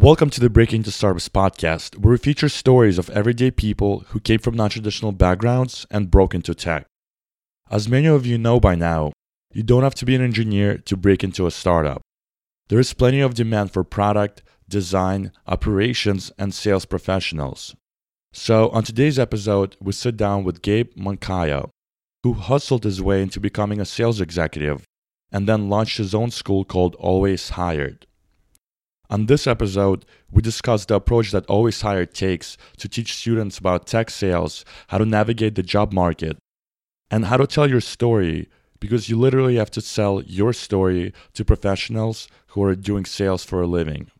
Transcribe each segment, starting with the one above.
Welcome to the Breaking Into Startups podcast, where we feature stories of everyday people who came from non traditional backgrounds and broke into tech. As many of you know by now, you don't have to be an engineer to break into a startup. There is plenty of demand for product, design, operations, and sales professionals. So, on today's episode, we sit down with Gabe Moncayo, who hustled his way into becoming a sales executive and then launched his own school called Always Hired. On this episode, we discuss the approach that Always Hired takes to teach students about tech sales, how to navigate the job market, and how to tell your story because you literally have to sell your story to professionals who are doing sales for a living.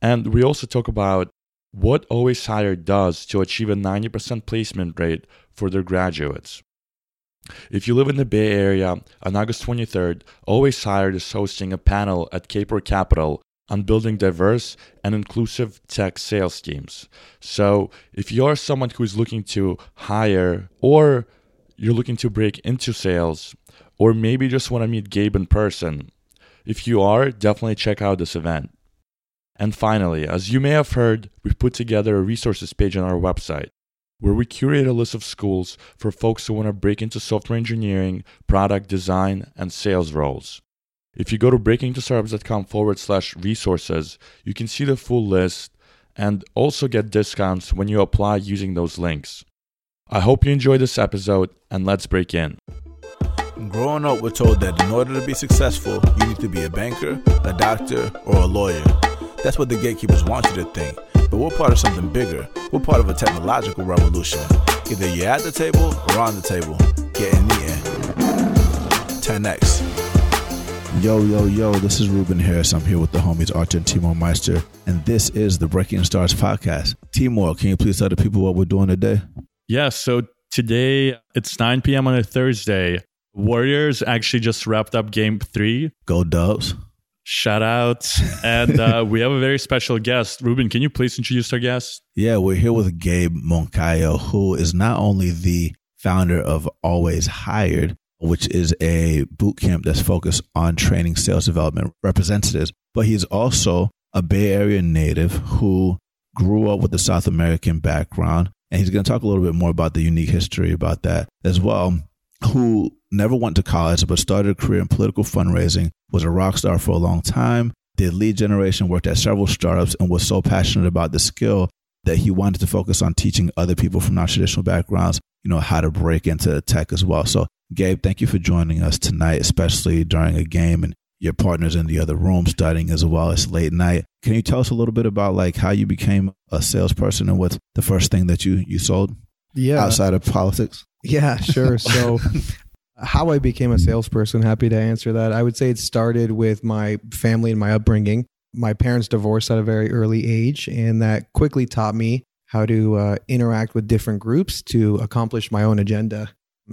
And we also talk about what Always Hired does to achieve a 90% placement rate for their graduates. If you live in the Bay Area, on August 23rd, Always Hired is hosting a panel at Kapor Capital on building diverse and inclusive tech sales teams. So, if you are someone who is looking to hire or you're looking to break into sales, or maybe just want to meet Gabe in person, if you are, definitely check out this event. And finally, as you may have heard, we've put together a resources page on our website where we curate a list of schools for folks who want to break into software engineering, product design, and sales roles. If you go to breakingintostartups.com forward slash resources, you can see the full list and also get discounts when you apply using those links. I hope you enjoy this episode and let's break in. Growing up, we're told that in order to be successful, you need to be a banker, a doctor, or a lawyer. That's what the gatekeepers want you to think. But we're part of something bigger. We're part of a technological revolution. Either you're at the table or on the table. Get in the end. 10x. Yo, yo, yo, this is Ruben Harris. I'm here with the homies Artur and Timur Meyster, and this is the Breaking Stars podcast. Timur, can you please tell the people what we're doing today? Yeah, so today it's 9 p.m. on a Thursday. Warriors actually just wrapped up game three. Go Dubs. Shout out. And uh, we have a very special guest. Ruben, can you please introduce our guest? Yeah, we're here with Gabe Moncayo, who is not only the founder of Always Hired, which is a boot camp that's focused on training sales development representatives. But he's also a Bay Area native who grew up with a South American background. And he's going to talk a little bit more about the unique history about that as well. Who never went to college, but started a career in political fundraising, was a rock star for a long time, did lead generation, worked at several startups, and was so passionate about the skill that he wanted to focus on teaching other people from non traditional backgrounds, you know, how to break into tech as well. So Gabe, thank you for joining us tonight, especially during a game and your partners in the other room studying as well. It's late night. Can you tell us a little bit about like how you became a salesperson and what's the first thing that you you sold? Yeah, outside of politics. Yeah, sure. So. how I became a salesperson, happy to answer that. I would say it started with my family and my upbringing. My parents divorced at a very early age, and that quickly taught me how to uh, interact with different groups to accomplish my own agenda.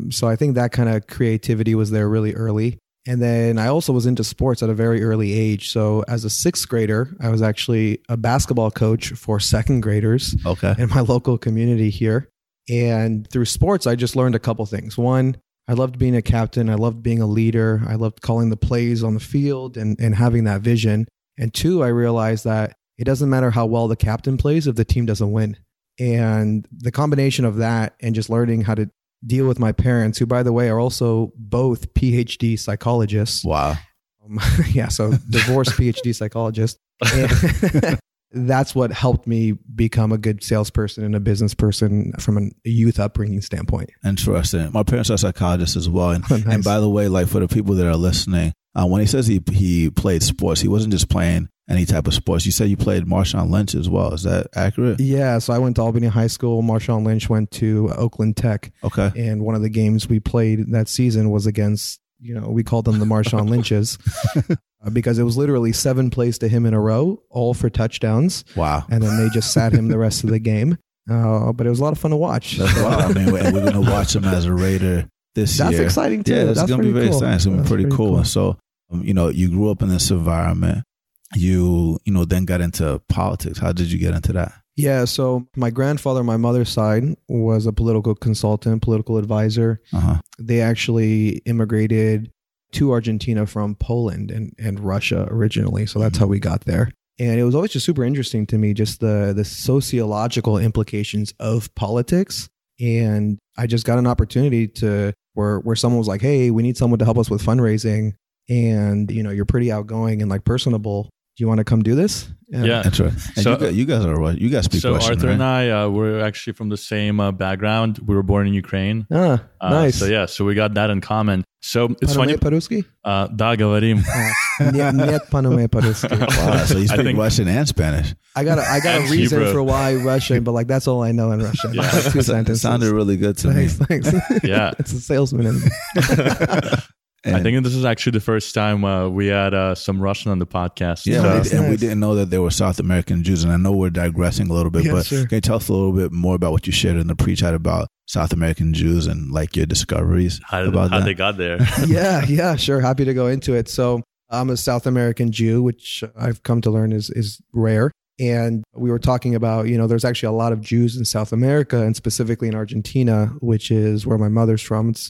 So I think that kind of creativity was there really early. And then I also was into sports at a very early age. So as a sixth grader, I was actually a basketball coach for second graders okay. in my local community here. And through sports, I just learned a couple things. One, I loved being a captain. I loved being a leader. I loved calling the plays on the field and, and having that vision. And two, I realized that it doesn't matter how well the captain plays if the team doesn't win. And the combination of that and just learning how to deal with my parents, who, by the way, are also both PhD psychologists. Wow. Um, yeah, so divorced PhD psychologist. that's what helped me become a good salesperson and a business person from a youth upbringing standpoint. Interesting. My parents are psychologists as well. And, nice. and by the way, like for the people that are listening, uh, when he says he he played sports, he wasn't just playing any type of sports. You said you played Marshawn Lynch as well. Is that accurate? Yeah. So I went to Albany High School. Marshawn Lynch went to Oakland Tech. Okay. And one of the games we played that season was against, you know, we called them the Marshawn Lynches. Uh, because it was literally seven plays to him in a row, all for touchdowns. Wow. And then they just sat him the rest of the game. Uh, but it was a lot of fun to watch. That's wild. I mean, we're, we're going to watch him as a Raider this that's year. That's exciting too. Yeah, that's, that's going to be very cool. exciting. It's going to be pretty, pretty cool. cool. So, um, you know, you grew up in this environment. You, you know, then got into politics. How did you get into that? Yeah, so my grandfather, my mother's side, was a political consultant, political advisor. Uh-huh. They actually immigrated to Argentina from Poland and, and Russia originally. So that's how we got there. And it was always just super interesting to me, just the the sociological implications of politics. And I just got an opportunity to where where someone was like, "Hey, we need someone to help us with fundraising." And you know, you're pretty outgoing and like personable you want to come do this? And yeah, that's right. And so, you, guys, you, guys are what? You guys speak so Russian, Arthur right? and I, uh, we're actually from the same uh, background. We were born in Ukraine. Ah, uh, nice. So yeah, so we got that in common. So it's funny. по-русски? Uh, да, говорим. Нет, понимаю по-русски. Wow, so you speak think, Russian and Spanish. I got a, I got a reason Hebrew. for why Russian, but like that's all I know in Russian. Yeah. two sentences. It sounded really good to thanks, me. Thanks. Yeah, it's a salesman. In and I think this is actually the first time uh, we had uh, some Russian on the podcast. Yeah, so. we, and we didn't know that there were South American Jews. And I know we're digressing a little bit, but sure. can you tell us a little bit more about what you shared in the pre-chat about South American Jews and like your discoveries how, about how that? they got there? yeah, yeah, sure. Happy to go into it. So I'm a South American Jew, which I've come to learn is is rare. And we were talking about, you know, there's actually a lot of Jews in South America and specifically in Argentina, which is where my mother's from. It's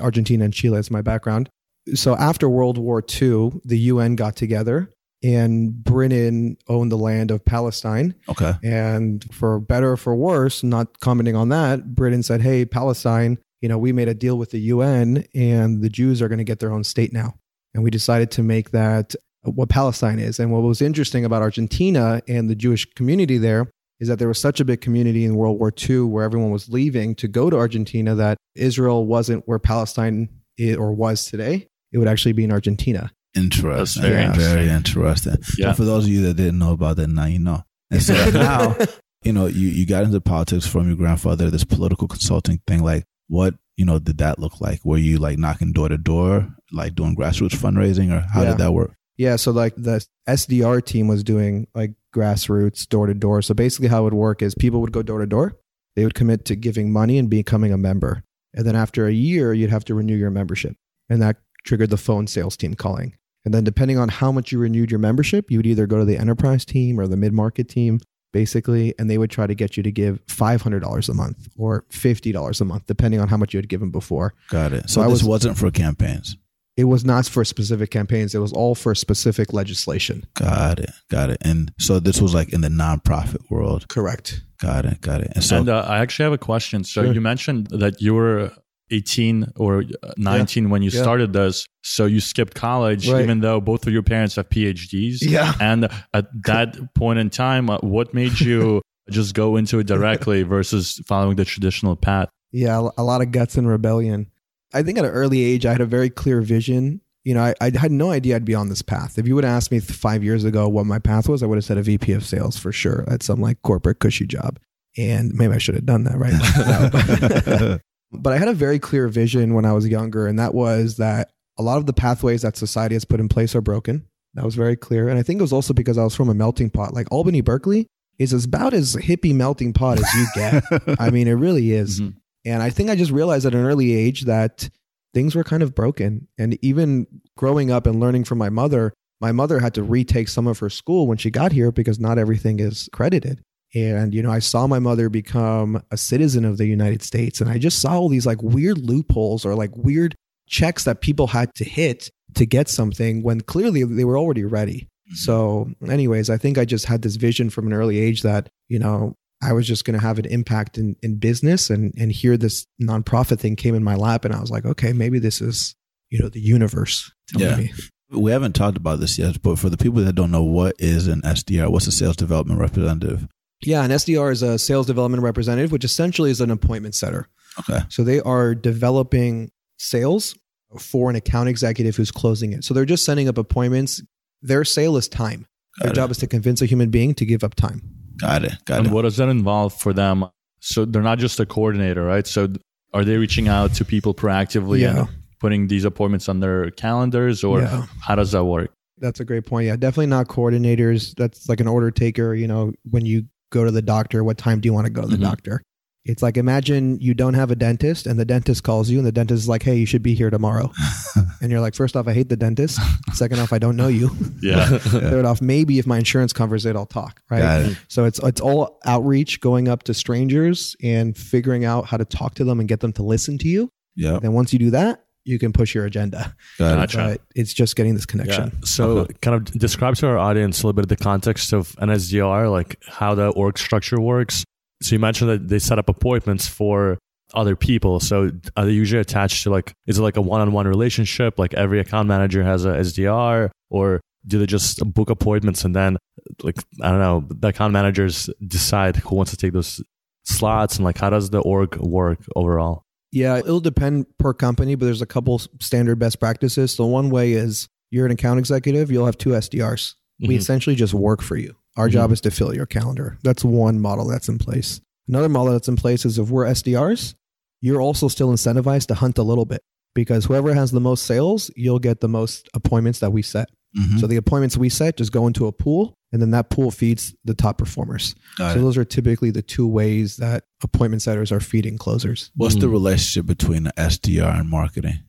Argentina and Chile is my background so after World War II, the UN got together and Britain owned the land of Palestine. Okay. And for better or for worse, not commenting on that, Britain said, hey, Palestine, you know, we made a deal with the UN and the Jews are going to get their own state now. And we decided to make that what Palestine is. And what was interesting about Argentina and the Jewish community there is that there was such a big community in World War II where everyone was leaving to go to Argentina that Israel wasn't where Palestine is or was today it would actually be in Argentina. Interesting. Very, yeah. interesting. very interesting. Yeah. for those of you that didn't know about that, now you know. And so now, you know, you, you got into politics from your grandfather, this political consulting thing. Like, what, you know, did that look like? Were you like knocking door to door, like doing grassroots fundraising, or how yeah. did that work? Yeah. So, like, the SDR team was doing like grassroots, door to door. So, basically, how it would work is people would go door to door, they would commit to giving money and becoming a member. And then after a year, you'd have to renew your membership. And that triggered the phone sales team calling. And then depending on how much you renewed your membership, you would either go to the enterprise team or the mid market team, basically, and they would try to get you to give $500 a month or $50 a month, depending on how much you had given before. Got it. So, so this was, wasn't for campaigns. It was not for specific campaigns. It was all for specific legislation. Got it. Got it. And so this was like in the nonprofit world. Correct. Got it. Got it. And so and, uh, I actually have a question. So sure. you mentioned that you were 18 or 19 yeah. when you yeah. started this. So you skipped college, right. even though both of your parents have PhDs. Yeah. And at that point in time, uh, what made you just go into it directly versus following the traditional path? Yeah, a lot of guts and rebellion. I think at an early age, I had a very clear vision. You know, I, I had no idea I'd be on this path. If you would have asked me five years ago what my path was, I would have said a VP of sales for sure at some like corporate cushy job. And maybe I should have done that, right? But I had a very clear vision when I was younger, and that was that a lot of the pathways that society has put in place are broken. That was very clear. And I think it was also because I was from a melting pot. Like Albany, Berkeley is about as hippie melting pot as you get. I mean, it really is. Mm-hmm. And I think I just realized at an early age that things were kind of broken. And even growing up and learning from my mother, my mother had to retake some of her school when she got here because not everything is credited. And, you know, I saw my mother become a citizen of the United States. And I just saw all these like weird loopholes or like weird checks that people had to hit to get something when clearly they were already ready. Mm-hmm. So, anyways, I think I just had this vision from an early age that, you know, I was just going to have an impact in, in business and, and here this nonprofit thing came in my lap. And I was like, okay, maybe this is, you know, the universe telling yeah. me. We haven't talked about this yet, but for the people that don't know what is an SDR, what's a sales development representative? Yeah, an SDR is a sales development representative, which essentially is an appointment setter. Okay. So they are developing sales for an account executive who's closing it. So they're just setting up appointments. Their sale is time. Got Their it. job is to convince a human being to give up time. Got it. Got and it. what does that involve for them? So they're not just a coordinator, right? So are they reaching out to people proactively yeah. and putting these appointments on their calendars or yeah. how does that work? That's a great point. Yeah, definitely not coordinators. That's like an order taker. You know, when you go to the doctor. What time do you want to go to the mm-hmm. doctor? It's like imagine you don't have a dentist and the dentist calls you and the dentist is like, "Hey, you should be here tomorrow." and you're like, first off, I hate the dentist. Second off, I don't know you. Yeah. Third off, maybe if my insurance covers it, I'll talk. Right. It. So it's it's all outreach, going up to strangers and figuring out how to talk to them and get them to listen to you. Yeah. Then once you do that, you can push your agenda. Gotcha. But it's just getting this connection. So, Okay. kind of describe to our audience a little bit of the context of an SDR, like how the org structure works. So, you mentioned that they set up appointments for other people. So, are they usually attached to like, is it like a one on one relationship? Like every account manager has a SDR, or do they just book appointments and then, like, I don't know, the account managers decide who wants to take those slots and like how does the org work overall? Yeah, it'll depend per company, but there's a couple standard best practices. So one way is you're an account executive, you'll have two SDRs. We Mhm. essentially just work for you. Our Mhm. job is to fill your calendar. That's one model that's in place. Another model that's in place is if we're SDRs, you're also still incentivized to hunt a little bit because whoever has the most sales, you'll get the most appointments that we set. Mhm. So the appointments we set just go into a pool and then that pool feeds the top performers. Got So it. those are typically the two ways that appointment setters are feeding closers. What's the Mhm. relationship between the SDR and marketing?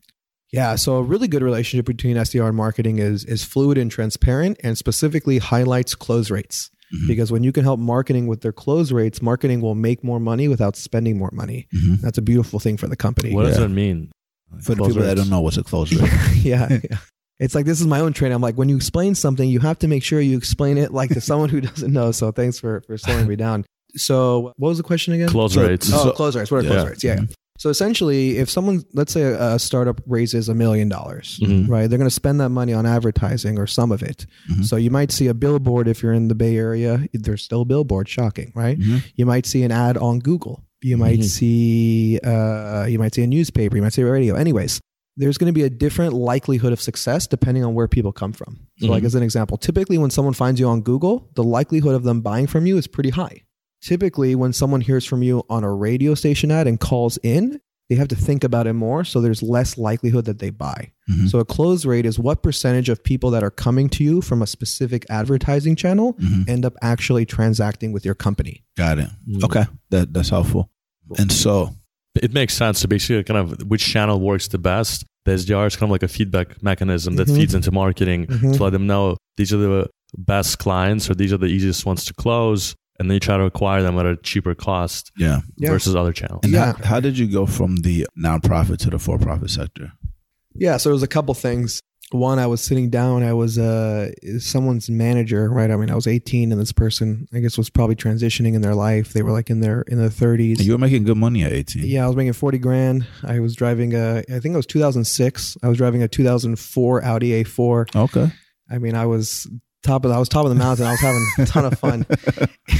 Yeah, so a really good relationship between SDR and marketing is is fluid and transparent and specifically highlights close rates. Mhm. Because when you can help marketing with their close rates, marketing will make more money without spending more money. Mhm. That's a beautiful thing for the company. What does Yeah. that mean? For the Close people that don't know what's a close rate. yeah, yeah. It's like this is my own training. I'm like, when you explain something, you have to make sure you explain it like to someone who doesn't know. So thanks for for slowing me down. So what was the question again? Close So- rates. Oh, So- close rates. What are Yeah. close rates? Yeah. yeah. So essentially, if someone, let's say a, a startup raises a million dollars, Mhm. right? They're going to spend that money on advertising or some of it. Mhm. So you might see a billboard if you're in the Bay Area. There's still a billboard. Shocking, right? Mhm. You might see an ad on Google. You might Mhm. see, uh, you might see a newspaper. You might see a radio. Anyways, there's going to be a different likelihood of success depending on where people come from. So, like Mhm. as an example, typically when someone finds you on Google, the likelihood of them buying from you is pretty high. Typically, when someone hears from you on a radio station ad and calls in, they have to think about it more. So there's less likelihood that they buy. Mhm. So a close rate is what percentage of people that are coming to you from a specific advertising channel Mhm. end up actually transacting with your company. Got it. Mhm. Okay, that that's helpful. And so, It makes sense. to basically, kind of which channel works the best. The SDR is kind of like a feedback mechanism that Mhm. feeds into marketing Mhm. to let them know these are the best clients or these are the easiest ones to close, and then you try to acquire them at a cheaper cost yeah. Yeah. versus other channels. And Yeah. how, how did you go from the nonprofit to the for-profit sector? Yeah, so it was a couple things. One, I was sitting down. I was uh, someone's manager, right? I mean, I was 18, and this person, I guess, was probably transitioning in their life. They were like in their in their 30s. And you were making good money at 18. Yeah, I was making 40 grand. I was driving a, I think it was 2006. I was driving a 2004 Audi A4. Okay. I mean, I was top of, I was top of the mountain. I was having a ton of fun.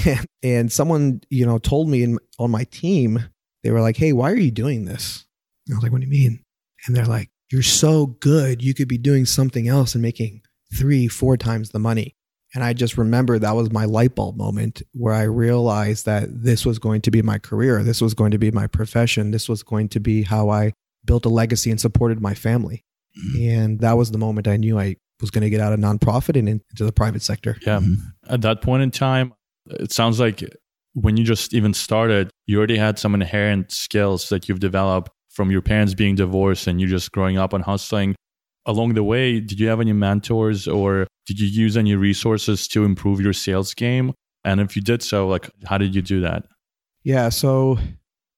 And, and someone, you know, told me in, on my team, they were like, Hey, why are you doing this? And I was like, What do you mean? And they're like, You're so good. You could be doing something else and making three, four times the money. And I just remember that was my light bulb moment where I realized that this was going to be my career. This was going to be my profession. This was going to be how I built a legacy and supported my family. Mhm. And that was the moment I knew I was going to get out of nonprofit and into the private sector. Yeah. Mhm. At that point in time, it sounds like when you just even started, you already had some inherent skills that you've developed from your parents being divorced and you just growing up and hustling. Along the way, did you have any mentors or did you use any resources to improve your sales game? And if you did so, like how did you do that? Yeah. So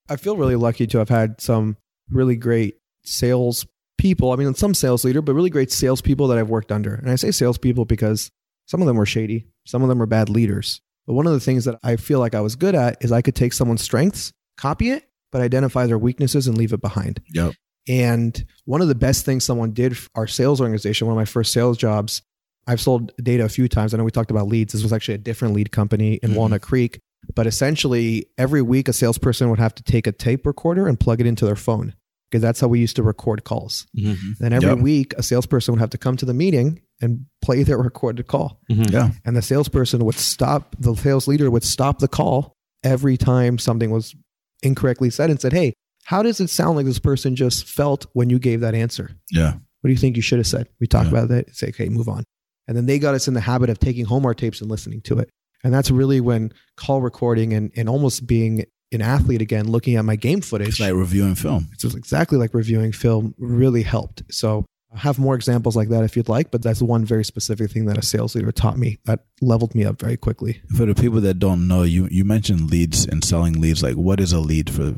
I feel really lucky to have had some really great sales people. I mean, some sales leader, but really great salespeople that I've worked under. And I say salespeople because some of them were shady, some of them were bad leaders. But one of the things that I feel like I was good at is I could take someone's strengths, copy it, but identify their weaknesses and leave it behind. Yep. And one of the best things someone did, for our sales organization, one of my first sales jobs, I've sold data a few times. I know we talked about leads. This was actually a different lead company in Mhm. Walnut Creek. But essentially, every week a salesperson would have to take a tape recorder and plug it into their phone because that's how we used to record calls. Mm-hmm. Then every Yep. week, a salesperson would have to come to the meeting and play their recorded call. Mm-hmm. Yeah. And the salesperson would stop, the sales leader would stop the call every time something was incorrectly said and said, Hey, how does it sound like this person just felt when you gave that answer? Yeah. What do you think you should have said? We talk Yeah. about that. Say, okay, move on. And then they got us in the habit of taking home our tapes and listening to it. And that's really when call recording and, and almost being an athlete again, looking at my game footage. It's like reviewing film. It's exactly like reviewing film really helped. So I have more examples like that if you'd like, but that's one very specific thing that a sales leader taught me that leveled me up very quickly. For the people that don't know, you you mentioned leads and selling leads. Like, what is a lead for?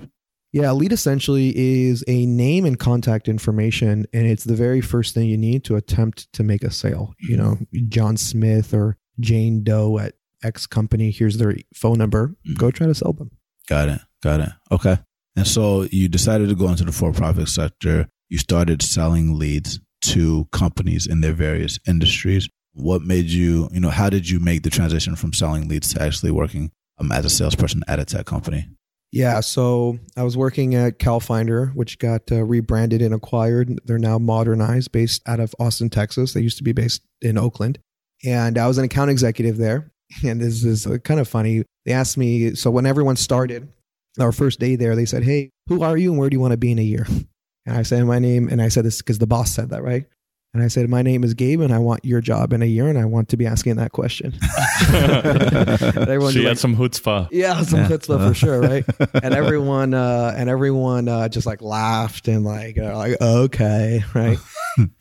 Yeah, a lead essentially is a name and contact information, and it's the very first thing you need to attempt to make a sale. You mm-hmm. know, John Smith or Jane Doe at X company, here's their phone number. Go mm-hmm. try to sell them. Got it. Got it. Okay. And so you decided to go into the for profit sector. You started selling leads to companies in their various industries. What made you, you know, how did you make the transition from selling leads to actually working um, as a salesperson at a tech company? Yeah, so I was working at CalFinder, which got uh, rebranded and acquired. They're now modernized, based out of Austin, Texas. They used to be based in Oakland. And I was an account executive there. And this is uh, kind of funny. They asked me, so when everyone started, our first day there, they said, Hey, who are you and where do you want to be in a year? And I said, My name, and I said this because the boss said that, right? And I said, My name is Gabe and I want your job in a year and I want to be asking that question. And everyone she had like, some chutzpah. yeah, some Yeah. chutzpah for sure, right? and everyone, uh, and everyone uh, just like laughed and like, uh, like okay, right?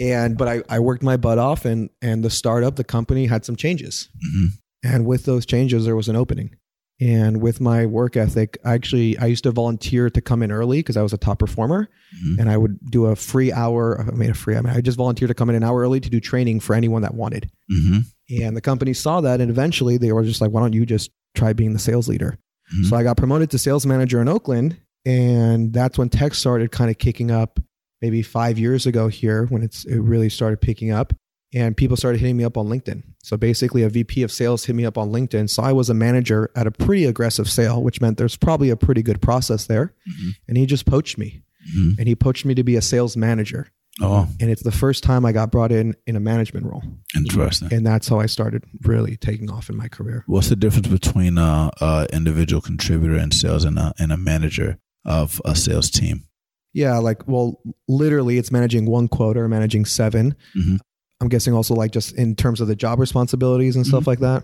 and but I, I worked my butt off, and and the startup, the company had some changes, Mhm. And with those changes, there was an opening. And with my work ethic, I actually I used to volunteer to come in early because I was a top performer, Mhm. and I would do a free hour. I mean, a free. I mean, I just volunteered to come in an hour early to do training for anyone that wanted. Mhm. And the company saw that, and eventually they were just like, "Why don't you just try being the sales leader?" Mhm. So I got promoted to sales manager in Oakland, and that's when tech started kind of kicking up. Maybe five years ago here, when it's it really started picking up, and people started hitting me up on LinkedIn. So basically, a VP of sales hit me up on LinkedIn. So I was a manager at a pretty aggressive sale, which meant there's probably a pretty good process there. Mhm. And he just poached me, Mhm. and he poached me to be a sales manager. Oh, And it's the first time I got brought in in a management role, interesting. and that's how I started really taking off in my career. What's the difference between a, a individual contributor in sales and a, and a manager of a sales team? Yeah, like well, literally, it's managing one quota or managing 7 Mhm. I'm guessing also like just in terms of the job responsibilities and stuff like that.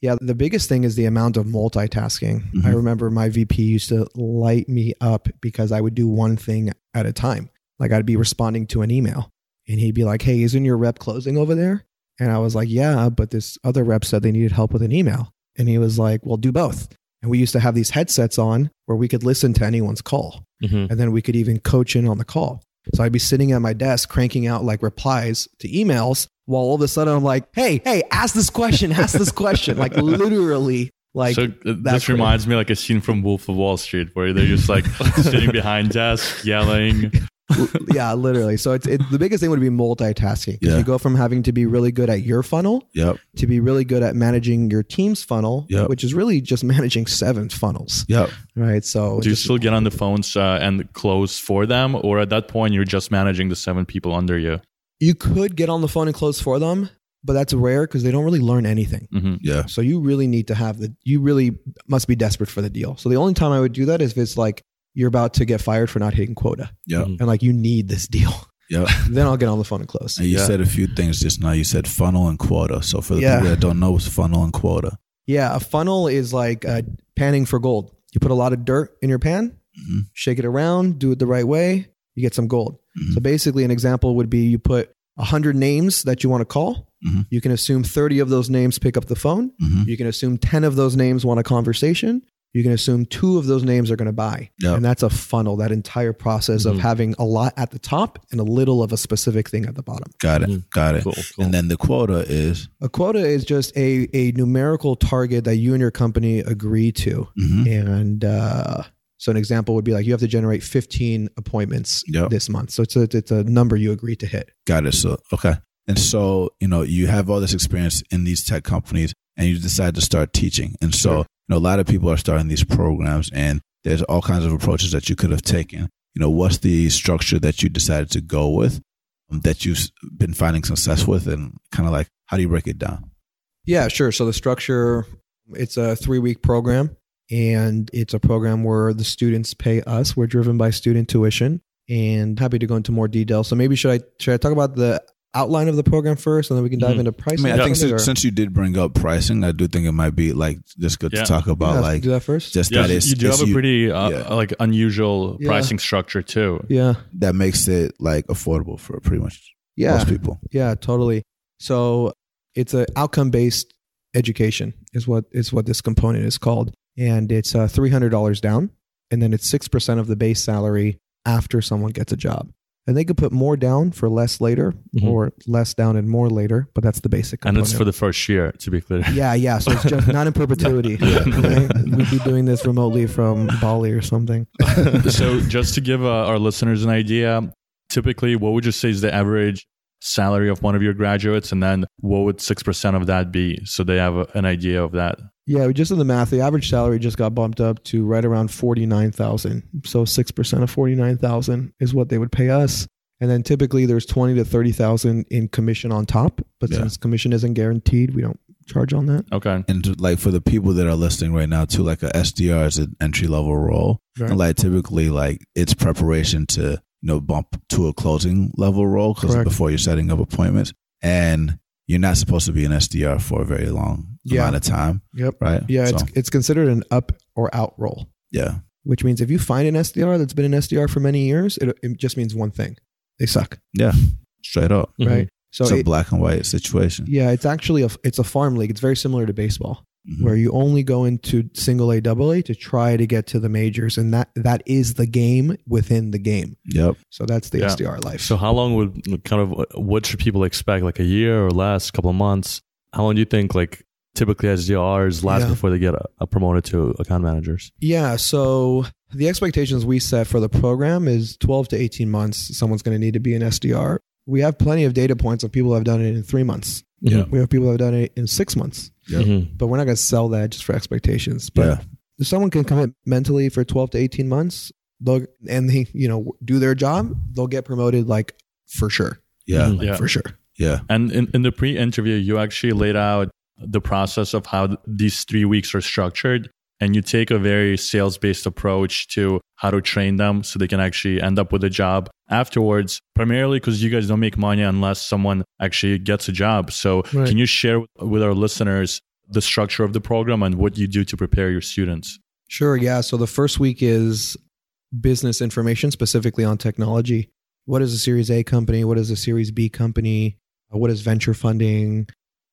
Yeah, the biggest thing is the amount of multitasking. Mhm. I remember my VP used to light me up because I would do one thing at a time. Like I'd be responding to an email, and he'd be like, "Hey, isn't your rep closing over there?" And I was like, "Yeah, but this other rep said they needed help with an email." And he was like, "Well, do both." And we used to have these headsets on where we could listen to anyone's call Mhm. and then we could even coach in on the call. So I'd be sitting at my desk cranking out like replies to emails while all of a sudden I'm like, hey, hey, ask this question, ask this question. Like literally, like so uh, that this reminds me like a scene from Wolf of Wall Street where they're just like sitting behind desk yelling. yeah, literally. So it's it, the biggest thing would be multitasking. Yeah. You go from having to be really good at your funnel Yep. to be really good at managing your team's funnel, Yep. which is really just managing seven funnels, Yep. right? So Do you still get on the phones uh, and close for them, or at that point you're just managing the seven people under you? you could get on the phone and close for them, but that's rare because they don't really learn anything. hmm Yeah. So you really need to have the you really must be desperate for the deal. So the only time I would do that is if it's like you're about to get fired for not hitting quota Yep. Mhm. and like you need this deal. Yeah. then I'll get on the phone and close. And you Yeah. said a few things just now. You said funnel and quota. So for the Yeah. people that don't know, what's funnel and quota? Yeah, a funnel is like uh, panning for gold. You put a lot of dirt in your pan, Mhm. shake it around, do it the right way, you get some gold. Mhm. So basically, an example would be you put 100 names that you want to call. Mhm. You can assume 30 of those names pick up the phone. Mhm. You can assume 10 of those names want a conversation. You can assume two of those names are going to buy. Yep. And that's a funnel, that entire process of Mhm. having a lot at the top and a little of a specific thing at the bottom. Got it. Mhm. Got it. Cool, cool. And then the quota is. A quota is just a, a numerical target that you and your company agree to. Mhm. And uh, so an example would be like you have to generate 15 appointments Yep. this month. So it's a, it's a number you agree to hit. Got it. So okay. And so you know you have all this experience in these tech companies, and you decide to start teaching. And so Sure. You know a lot of people are starting these programs, and there's all kinds of approaches that you could have taken. You know, what's the structure that you decided to go with um, that you've been finding success with, and kind of like how do you break it down? Yeah, sure. So the structure, it's a three week program, and it's a program where the students pay us. We're driven by student tuition, and happy to go into more detail. So maybe should I should I talk about the outline of the program first, and then we can dive Mhm. into I pricing? mean, I think since, since you did bring up pricing, I do think it might be like just good Yeah. to talk about Yeah, like do that first. just Yeah, that is you do have a pretty uh, yeah. like unusual Yeah. pricing structure too. yeah, that makes it like affordable for pretty much yeah, most people. yeah, totally. So it's a outcome based education is what is what this component is called, and it's uh, three hundred dollars down. and then it's 6% of the base salary after someone gets a job. And they could put more down for less later Mhm. or less down and more later, but that's the basic And it's for the first year, to be clear. Yeah, yeah. So it's just not in perpetuity. We'd be doing this remotely from Bali or something. so just to give uh, our listeners an idea, typically, what would you say is the average salary of one of your graduates, and then what would six percent of that be, so they have a, an idea of that? Yeah, we just did the math. The average salary just got bumped up to right around forty nine thousand. So six percent of forty nine thousand is what they would pay us. And then typically there's twenty to thirty thousand in commission on top. But Yeah. since commission isn't guaranteed, we don't charge on that. Okay. And like for the people that are listening right now, too, like a SDR is an entry level role. Right. And like typically, like it's preparation to you know bump to a closing level role because before you're setting up appointments, and you're not supposed to be an SDR for very long Yeah. amount of time, Yep. right? Yeah, So, it's it's considered an up or out role, yeah, which means if you find an SDR that's been an SDR for many years, it, it just means one thing: they suck, yeah, straight up. Mhm. right? So it's a it- black and white situation. yeah, it's actually a it's a farm league. It's very similar to baseball. Mhm. where you only go into single A, double A to try to get to the majors, and that that is the game within the game. Yep. So that's the Yeah. SDR life. So how long would kind of what should people expect? Like a year or less, couple of months? How long do you think like typically SDRs last Yeah. before they get uh, promoted to account managers? yeah, so the expectations we set for the program is 12 to 18 months. Someone's going to need to be an SDR. We have plenty of data points of people who have done it in three months. Yeah. We have people who have done it in six months, Yep. Mhm. but we're not going to sell that just for expectations. But Yeah. if someone can commit mentally for 12 to 18 months, they'll and they you know do their job, they'll get promoted like for sure, Yeah. Mhm. Yeah. for sure. Yeah. And in, in the pre-interview, you actually laid out the process of how these three weeks are structured. And you take a very sales-based approach to how to train them so they can actually end up with a job afterwards, primarily because you guys don't make money unless someone actually gets a job. So Right. can you share with our listeners the structure of the program and what you do to prepare your students? Sure, yeah. So the first week is business information specifically on technology. What is a Series A company? What is a Series B company? What is venture funding?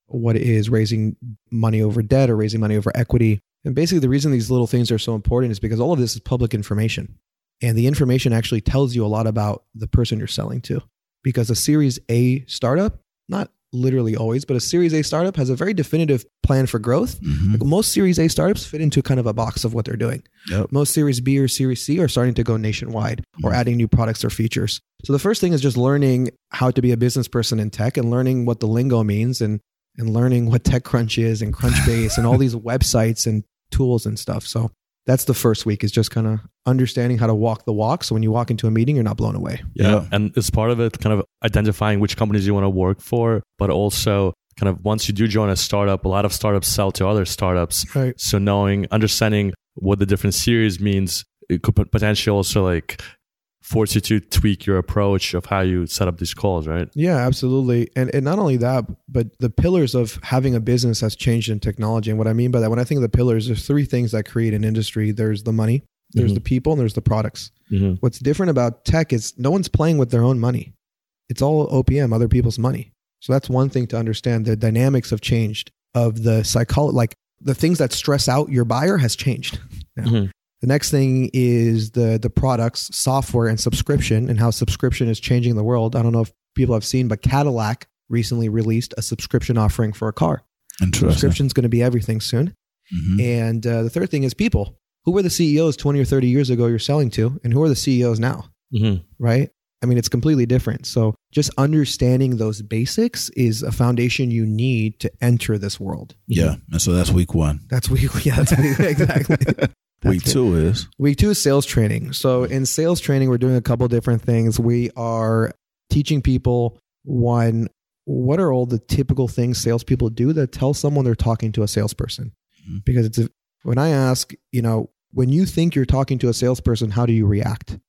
What is raising money over debt or raising money over equity? And basically, the reason these little things are so important is because all of this is public information. And the information actually tells you a lot about the person you're selling to. Because a Series A startup, not literally always, but a Series A startup has a very definitive plan for growth Mhm. like most Series A startups fit into kind of a box of what they're doing. Yep. Most Series B or Series C are starting to go nationwide or Mhm. adding new products or features. So the first thing is just learning how to be a business person in tech and learning what the lingo means and and learning what TechCrunch is and Crunchbase and all these websites and tools and stuff. So that's the first week is just kind of understanding how to walk the walk. So when you walk into a meeting, you're not blown away. Yeah. And it's part of it kind of identifying which companies you want to work for, but also kind of once you do join a startup, a lot of startups sell to other startups. Right. So knowing, understanding what the different series means, it could potentially also like force you to tweak your approach of how you set up these calls, right? Yeah, absolutely. And and not only that, but the pillars of having a business has changed in technology. And what I mean by that, when I think of the pillars, there's three things that create an industry. There's the money, there's Mhm. the people, and there's the products. Mm-hmm. What's different about tech is no one's playing with their own money. It's all OPM, other people's money. So that's one thing to understand. The dynamics have changed of the psychology, like the things that stress out your buyer has changed. now. Mhm. The next thing is the the products, software, and subscription, and how subscription is changing the world. I don't know if people have seen, but Cadillac recently released a subscription offering for a car. Interesting. Subscription's going to be everything soon. Mhm. And uh, the third thing is people. Who were the CEOs 20 or 30 years ago you're selling to, and who are the CEOs now? Mm-hmm. Right? I mean, it's completely different. So just understanding those basics is a foundation you need to enter this world. Yeah. And so that's week one. That's week. Yeah, that's week, exactly. week That's it. two is Week two is sales training. So in sales training, we're doing a couple different things. We are teaching people one, what are all the typical things salespeople do that tell someone they're talking to a salesperson? Mhm. Because it's a, when I ask, you know, when you think you're talking to a salesperson, how do you react?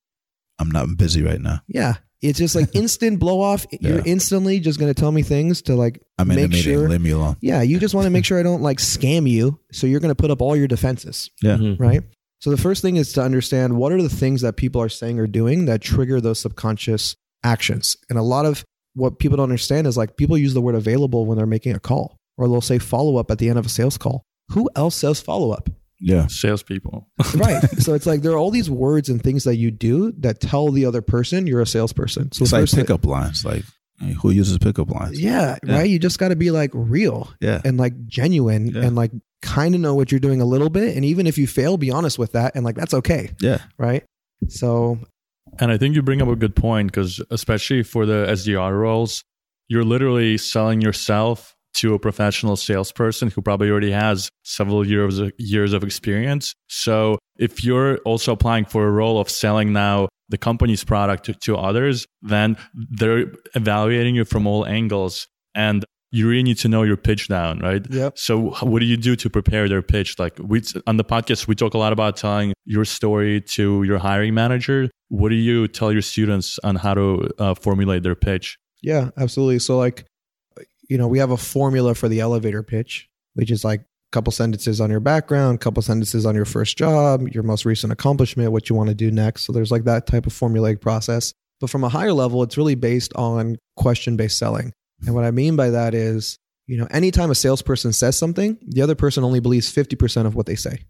I'm not busy right now. Yeah. It's just like instant blow off. You're instantly just going to tell me things to like I'm in a make meeting. sure. Leave me alone. Yeah. You just want to make sure I don't like scam you. So you're going to put up all your defenses. Yeah. Mm-hmm. right? So the first thing is to understand what are the things that people are saying or doing that trigger those subconscious actions. And a lot of what people don't understand is like people use the word available when they're making a call, or they'll say follow up at the end of a sales call. Who else says follow up? Yeah. salespeople. right. So it's like there are all these words and things that you do that tell the other person you're a salesperson. So It's like first thing- pickup lines. Like hey, who uses pickup lines? Yeah, Yeah. right. You just got to be like real Yeah. and like genuine Yeah. and like kind of know what you're doing a little bit. And even if you fail, be honest with that. And like that's okay. Yeah. Right. So And I think you bring up a good point because, especially for the SDR roles, you're literally selling yourself to a professional salesperson who probably already has several years of, years of experience. So if you're also applying for a role of selling now the company's product to, to others, then they're evaluating you from all angles, and you really need to know your pitch down, right? Yep. So what do you do to prepare their pitch? Like we on the podcast, we talk a lot about telling your story to your hiring manager. What do you tell your students on how to uh, formulate their pitch? yeah, absolutely. So like, you know, we have a formula for the elevator pitch, which is like a couple sentences on your background, a couple sentences on your first job, your most recent accomplishment, what you want to do next. So there's like that type of formulaic process. But from a higher level, it's really based on question based selling. And what I mean by that is, you know, anytime a salesperson says something, the other person only believes 50% of what they say.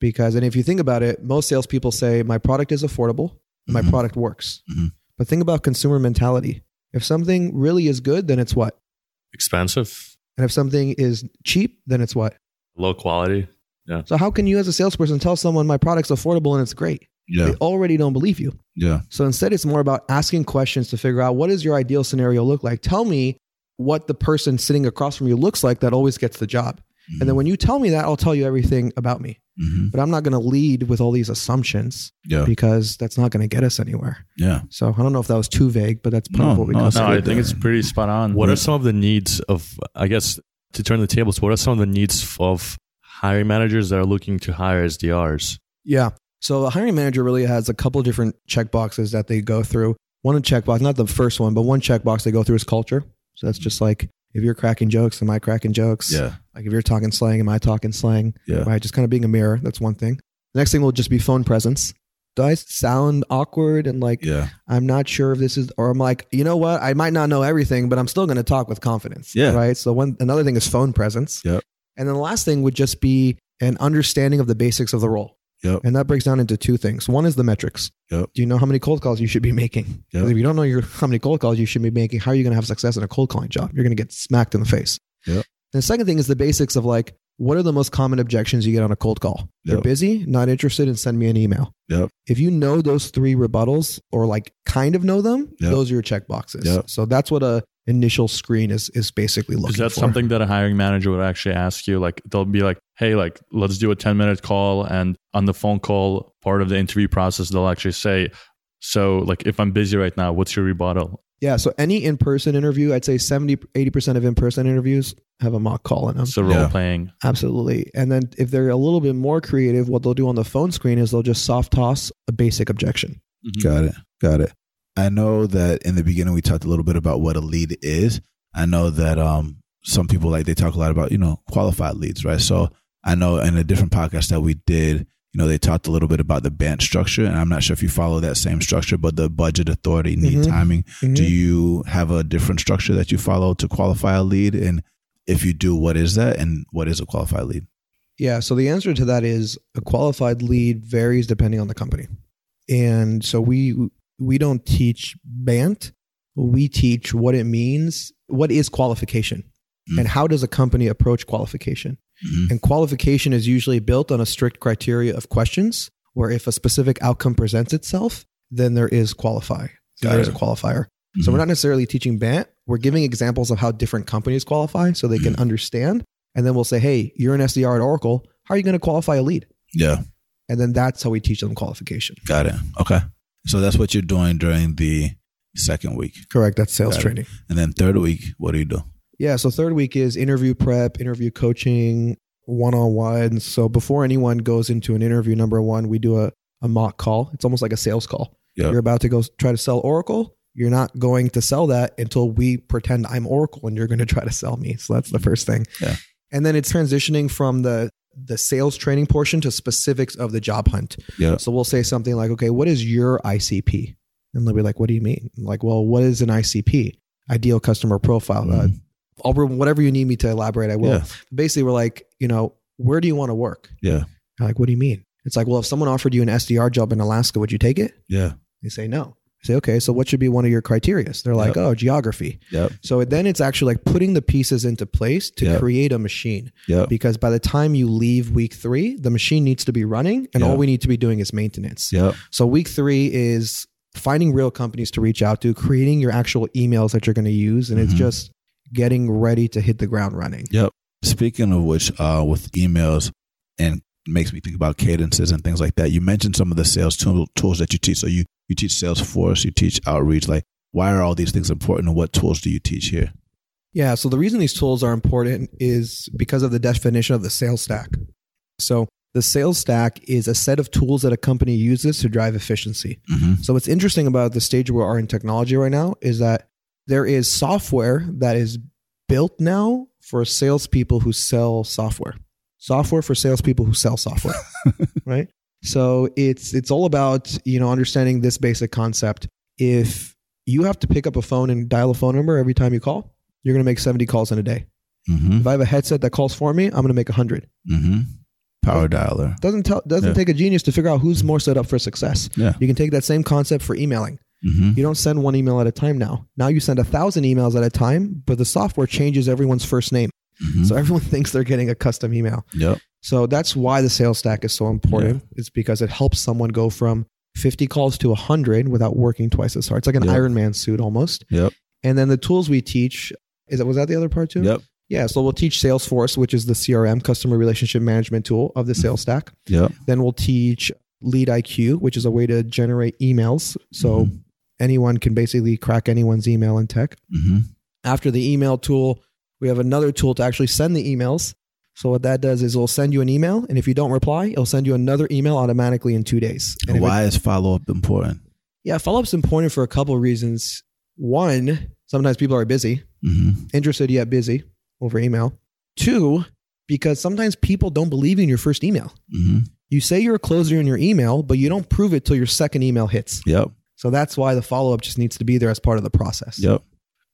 Because, and if you think about it, most salespeople say, my product is affordable, my Mhm. product works. Mhm. But think about consumer mentality. If something really is good, then it's what? Expensive, And if something is cheap, then it's what? low quality. Yeah. So how can you as a salesperson tell someone my product's affordable and it's great? Yeah. They already don't believe you. Yeah. So instead, it's more about asking questions to figure out what does your ideal scenario look like. Tell me what the person sitting across from you looks like that always gets the job. And then when you tell me that, I'll tell you everything about me. Mhm. But I'm not going to lead with all these assumptions Yeah. because that's not going to get us anywhere. Yeah. So I don't know if that was too vague, but that's part No, of what we no, No, I good think it's pretty spot on. What are some of the needs of, I guess, to turn the tables? What are some of the needs of hiring managers that are looking to hire SDRs? Yeah. So a hiring manager really has a couple different check boxes that they go through. One checkbox, not the first one, but one checkbox they go through is culture. So that's just like if you're cracking jokes, am I cracking jokes? Yeah. Like if you're talking slang, am I talking slang? Yeah. Right. Just kind of being a mirror. That's one thing. The next thing will just be phone presence. Do I sound awkward and like Yeah. I'm not sure if this is, or I'm like, you know what? I might not know everything, but I'm still going to talk with confidence. Yeah. Right. So one another thing is phone presence. Yep. And then the last thing would just be an understanding of the basics of the role. Yep. And that breaks down into two things. One is the metrics. Yep. Do you know how many cold calls you should be making? Yep. If you don't know your, how many cold calls you should be making, how are you going to have success in a cold calling job? You're going to get smacked in the face. Yep. And the second thing is the basics of like, what are the most common objections you get on a cold call? They're busy, not interested, and send me an email. Yep. If you know those three rebuttals or like kind of know them, Yep. those are your check boxes. Yep. So that's what a initial screen is is basically looking Is that for. something that a hiring manager would actually ask you? Like they'll be like, "Hey, like let's do a ten minute call," and on the phone call, part of the interview process, they'll actually say, "So, like, if I'm busy right now, what's your rebuttal?" Yeah. So any in person interview, I'd say 70, 80% of in person interviews have a mock call in them. So role Yeah. playing. Absolutely. And then if they're a little bit more creative, what they'll do on the phone screen is they'll just soft toss a basic objection. Got it. Got it. I know that in the beginning we talked a little bit about what a lead is. I know that um some people like they talk a lot about, you know, qualified leads, right? So I know in a different podcast that we did, you know, they talked a little bit about the BANT structure. And I'm not sure if you follow that same structure, but the budget authority, need Mhm. timing. Mhm. Do you have a different structure that you follow to qualify a lead? And if you do, what is that? And what is a qualified lead? Yeah. So the answer to that is a qualified lead varies depending on the company. And so we we don't teach BANT. We teach what it means, what is qualification, Mm. and how does a company approach qualification. Mhm. And qualification is usually built on a strict criteria of questions where if a specific outcome presents itself, then there is qualify. So there is a qualifier. So we're not necessarily teaching BANT. We're giving examples of how different companies qualify so they can understand. And then we'll say, hey, you're an SDR at Oracle. How are you going to qualify a lead? Yeah. And then that's how we teach them qualification. Got it. Okay. So that's what you're doing during the second week. Correct. That's sales Got it. training. And then third week, what do you do? Yeah. So third week is interview prep, interview coaching, one on one. So before anyone goes into an interview, number one, we do a, a mock call. It's almost like a sales call. Yep. You're about to go try to sell Oracle. You're not going to sell that until we pretend I'm Oracle and you're going to try to sell me. So that's the first thing. Yeah. And then it's transitioning from the the sales training portion to specifics of the job hunt. Yeah. So we'll say something like, okay, what is your ICP? And they'll be like, what do you mean? I'm like, well, what is an ICP? Ideal customer profile. Uh, Mhm. I'll, whatever you need me to elaborate, I will. Yeah. Basically, we're like, you know, where do you want to work? Yeah. You're like, what do you mean? It's like, well, if someone offered you an SDR job in Alaska, would you take it? Yeah. They say no. Say, okay, so what should be one of your criteria? They're like, Yep. oh, geography. Yep. So then it's actually like putting the pieces into place to Yep. create a machine. Yep. Because by the time you leave week three, the machine needs to be running and all we need to be doing is maintenance. Yep. So week three is finding real companies to reach out to, creating your actual emails that you're going to use, and it's Mhm. just getting ready to hit the ground running. Yep. Speaking of which, uh, with emails and makes me think about cadences and things like that. You mentioned some of the sales tool, tools that you teach. So you you teach Salesforce, you teach outreach. Like, why are all these things important, and what tools do you teach here? Yeah. So the reason these tools are important is because of the definition of the sales stack. So the sales stack is a set of tools that a company uses to drive efficiency. Mm-hmm. So what's interesting about the stage we are in technology right now is that there is software that is built now for salespeople who sell software. Software for salespeople who sell software. right? So it's it's all about, you know, understanding this basic concept. If you have to pick up a phone and dial a phone number every time you call, you're gonna make 70 calls in a day. Mm-hmm. If I have a headset that calls for me, I'm gonna make 100. Mm-hmm. Power dialer. Doesn't tell doesn't Yeah. take a genius to figure out who's more set up for success. Yeah. You can take that same concept for emailing. Mm-hmm. You don't send one email at a time now. Now you send a thousand emails at a time, but the software changes everyone's first name. Mm-hmm. So everyone thinks they're getting a custom email. Yep. So that's why the sales stack is so important. It's because it helps someone go from 50 calls to 100 without working twice as hard. It's like an Yep. Iron Man suit almost. Yep. And then the tools we teach is that was that the other part too? Yep. Yeah, so we'll teach Salesforce, which is the CRM, customer relationship management tool of the sales stack. Yep. Then we'll teach Lead IQ, which is a way to generate emails. So Mhm. anyone can basically crack anyone's email in tech. Mm-hmm. After the email tool, we have another tool to actually send the emails. So what that does is it'll send you an email, and if you don't reply, it'll send you another email automatically in two days. And Why is follow up important? yeah, follow up's important for a couple of reasons. One, sometimes people are busy, Mm-hmm. interested yet busy over email. Two, because sometimes people don't believe in your first email. Mm-hmm. You say you're a closer in your email, but you don't prove it till your second email hits. Yep. So that's why the follow up just needs to be there as part of the process. Yep.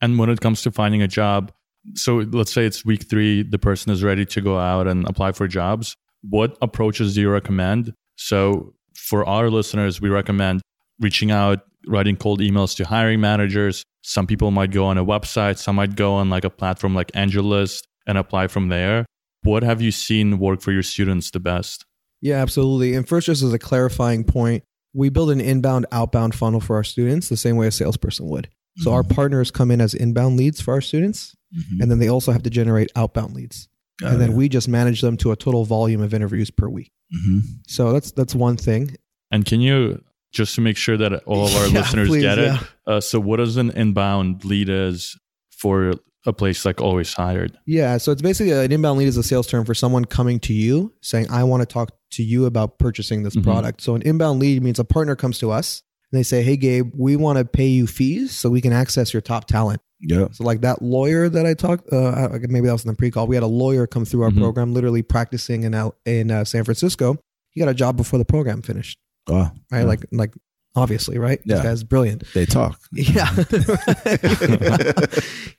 And when it comes to finding a job, so let's say it's week three, the person is ready to go out and apply for jobs. What approaches do you recommend? So for our listeners, we recommend reaching out, writing cold emails to hiring managers. Some people might go on a website, some might go on like a platform like AngelList and apply from there. What have you seen work for your students the best? Yeah, absolutely. And first, just as a clarifying point, we build an inbound outbound funnel for our students the same way a salesperson would. So mm-hmm. our partners come in as inbound leads for our students, Mhm. and then they also have to generate outbound leads. Got and then it. we just manage them to a total volume of interviews per week. Mhm. So that's that's one thing. And can you just to make sure that all of our Yeah, listeners please, get it? yeah. Uh, so, what does an inbound lead is for a place like Always Hired? Yeah, so it's basically an inbound lead is a sales term for someone coming to you saying, "I want to talk to you about purchasing this Mhm. product." So an inbound lead means a partner comes to us and they say, "Hey, Gabe, we want to pay you fees so we can access your top talent." Yep. So like that lawyer that I talked, uh, maybe that was in the pre-call. We had a lawyer come through our Mhm. program, literally practicing in L- in uh, San Francisco. He got a job before the program finished. Oh, Right, yeah. like like obviously, right? Yeah. This guy's brilliant. they talk. Yeah.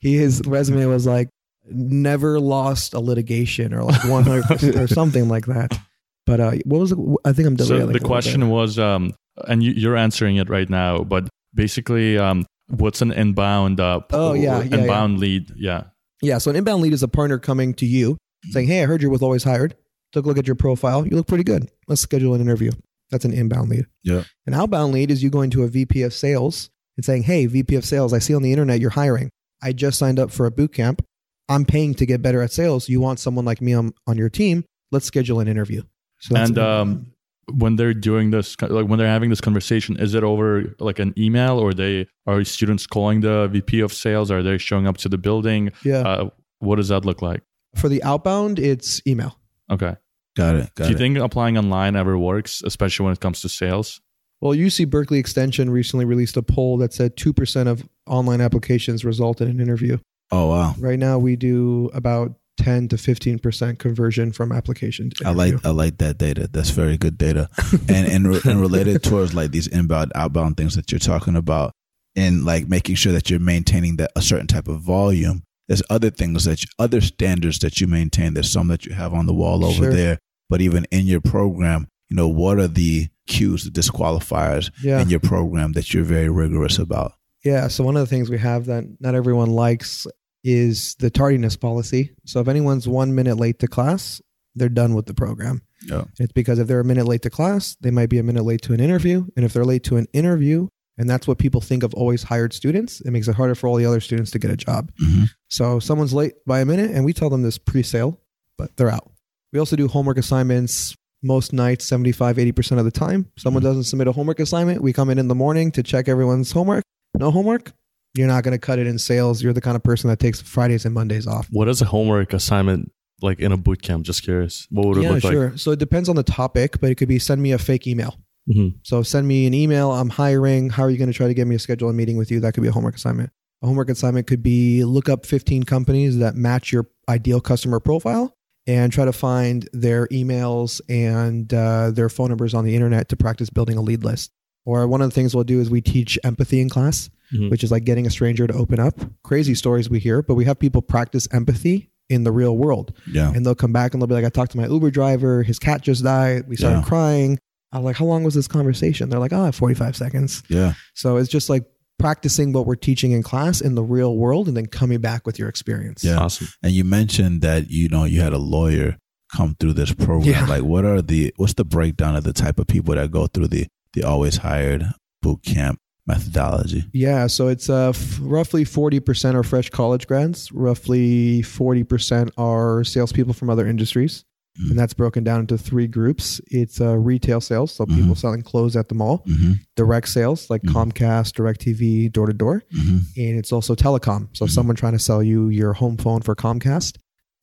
he, his resume was like never lost a litigation or like 100 or something like that. But uh, what was it? I think I'm So the question was, um, and you, you're answering it right now, but basically, um, what's an inbound? Uh, Oh, yeah, yeah, inbound lead. Yeah. Yeah. So an inbound lead is a partner coming to you saying, Hey, I heard you're with Always Hired. Took a look at your profile. You look pretty good. Let's schedule an interview. That's an inbound lead. Yeah. An outbound lead is you going to a VP of sales and saying, Hey, VP of sales, I see on the internet you're hiring. I just signed up for a boot camp. I'm paying to get better at sales. You want someone like me on, on your team? Let's schedule an interview. So that's And an um, when they're doing this, like when they're having this conversation, is it over like an email, or they are students calling the VP of sales? Are they showing up to the building? yeah. Uh, what does that look like? For the outbound, it's email. Okay. Got it. Got Do you it. think applying online ever works, especially when it comes to sales? Well, UC Berkeley Extension recently released a poll that said 2% of online applications result in an interview. oh wow. Right now, we do about 10 to 15% conversion from application to I like I like that data. That's very good data, and and re- and related towards like these inbound outbound things that you're talking about, and like making sure that you're maintaining that a certain type of volume. There's other things that you, other standards that you maintain. There's some that you have on the wall over Sure. there, but even in your program, you know, what are the cues, the disqualifiers Yeah. in your program that you're very rigorous about? Yeah. So one of the things we have that not everyone likes is the tardiness policy. So if anyone's one minute late to class, they're done with the program. Yeah. It's because if they're a minute late to class, they might be a minute late to an interview. And if they're late to an interview, and that's what people think of always hired students, it makes it harder for all the other students to get a job. Mhm. So someone's late by a minute, and we tell them this pre sale, but they're out. We also do homework assignments most nights, 75, 80% of the time. Someone doesn't submit a homework assignment. We come in in the morning to check everyone's homework. No homework. You're not going to cut it in sales. You're the kind of person that takes Fridays and Mondays off. What is a homework assignment like in a boot camp? Just curious. What would it yeah, look like? sure. So it depends on the topic, but it could be send me a fake email. Mhm. So send me an email. I'm hiring. How are you going to try to get me to schedule a meeting with you? That could be a homework assignment. A homework assignment could be look up 15 companies that match your ideal customer profile and try to find their emails and uh, their phone numbers on the internet to practice building a lead list. Or one of the things we'll do is we teach empathy in class, Mhm. which is like getting a stranger to open up. Crazy stories we hear, but we have people practice empathy in the real world Yeah. and they'll come back and they'll be like, I talked to my Uber driver, his cat just died. We started Yeah. crying. I'm like, how long was this conversation? They're like, oh, 45 seconds. Yeah. So it's just like practicing what we're teaching in class in the real world and then coming back with your experience. Yeah. Awesome. And you mentioned that you know you had a lawyer come through this program. Yeah. Like, what are the what's the breakdown of the type of people that go through the the always hired boot camp methodology? Yeah, so it's uh, f- roughly 40% are fresh college grads, roughly 40% are salespeople from other industries. Mm. And that's broken down into three groups. It's uh, retail sales, so people Mhm. selling clothes at the mall, Mm-hmm. direct sales like Mhm. Comcast, DirecTV, door to door, Mm-hmm. and it's also telecom. So Mhm. someone trying to sell you your home phone for Comcast,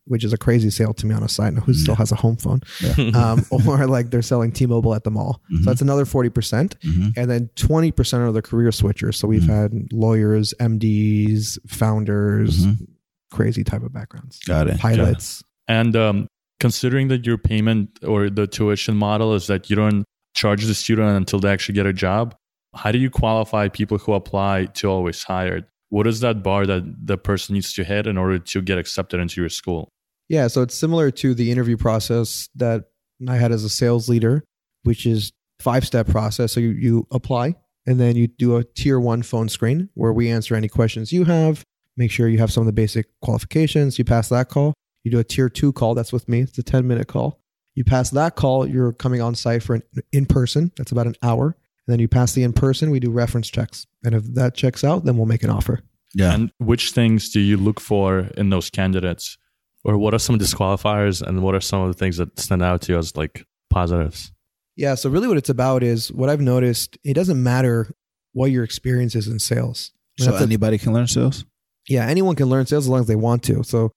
which is a crazy sale to me on a side note. Who still has a home phone? Um, or like they're selling T-Mobile at the mall. Mhm. So that's another forty percent, Mm-hmm. and then twenty percent are the career switchers. So we've Mhm. had lawyers, MDs, founders, Mhm. crazy type of backgrounds, Got it. pilots. And um, considering that your payment or the tuition model is that you don't charge the student until they actually get a job, how do you qualify people who apply to always hired? What is that bar that the person needs to hit in order to get accepted into your school? Yeah, so it's similar to the interview process that I had as a sales leader, which is five step process. So you, you apply and then you do a tier one phone screen where we answer any questions you have, make sure you have some of the basic qualifications. You pass that call. You do a tier two call. That's with me. It's a 10 minute call. You pass that call, you're coming on site for an in person. That's about an hour. And then you pass the in person, we do reference checks. And if that checks out, then we'll make an offer. Yeah. And which things do you look for in those candidates? Or what are some disqualifiers and what are some of the things that stand out to you as like positives? Yeah. So really, what it's about is what I've noticed. It doesn't matter what your experience is in sales. so That's a- anybody can learn sales. yeah, anyone can learn sales as long as they want to. So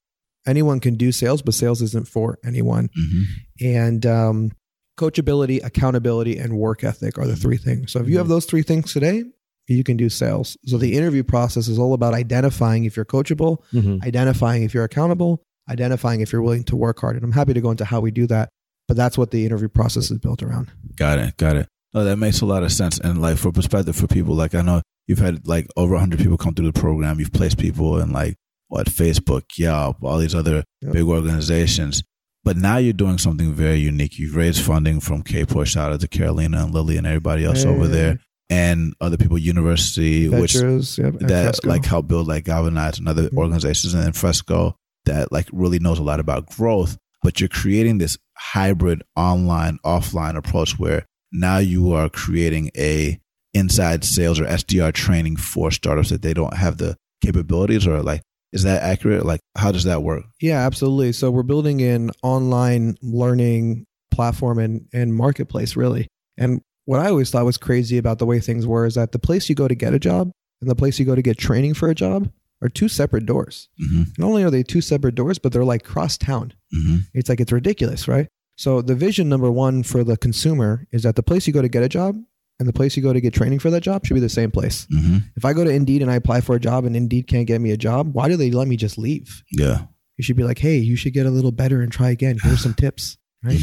anyone can do sales, but sales isn't for anyone. Mm-hmm. And um, coachability, accountability, and work ethic are the three things. So if you have those three things today, you can do sales. So the interview process is all about identifying if you're coachable, Mm-hmm. identifying if you're accountable, identifying if you're willing to work hard. And I'm happy to go into how we do that. But that's what the interview process is built around. Got it. Got it. No, that makes a lot of sense. And like for perspective for people, like I know you've had like over 100 people come through the program. You've placed people in like what Facebook, Yelp, all these other Yep. big organizations. But now you're doing something very unique. You've raised funding from K Push out to Carolina and Lily and everybody else over there, and other people, University, which yep, that Fresco. like help build like Galvanize and other Mhm. organizations, and then Fresco that like really knows a lot about growth. But you're creating this hybrid online offline approach where now you are creating a inside sales or SDR training for startups that they don't have the capabilities or like is that accurate? Like how does that work? Yeah, absolutely. So we're building an online learning platform and, and marketplace, really. And what I always thought was crazy about the way things were is that the place you go to get a job and the place you go to get training for a job are two separate doors. Mm-hmm. Not only are they two separate doors, but they're like cross town. Mm-hmm. It's like it's ridiculous, right? So the vision number one for the consumer is that the place you go to get a job and the place you go to get training for that job should be the same place. Mm-hmm. If I go to Indeed and I apply for a job and Indeed can't get me a job, why do they let me just leave? Yeah. You should be like, hey, you should get a little better and try again. Here's some tips, right?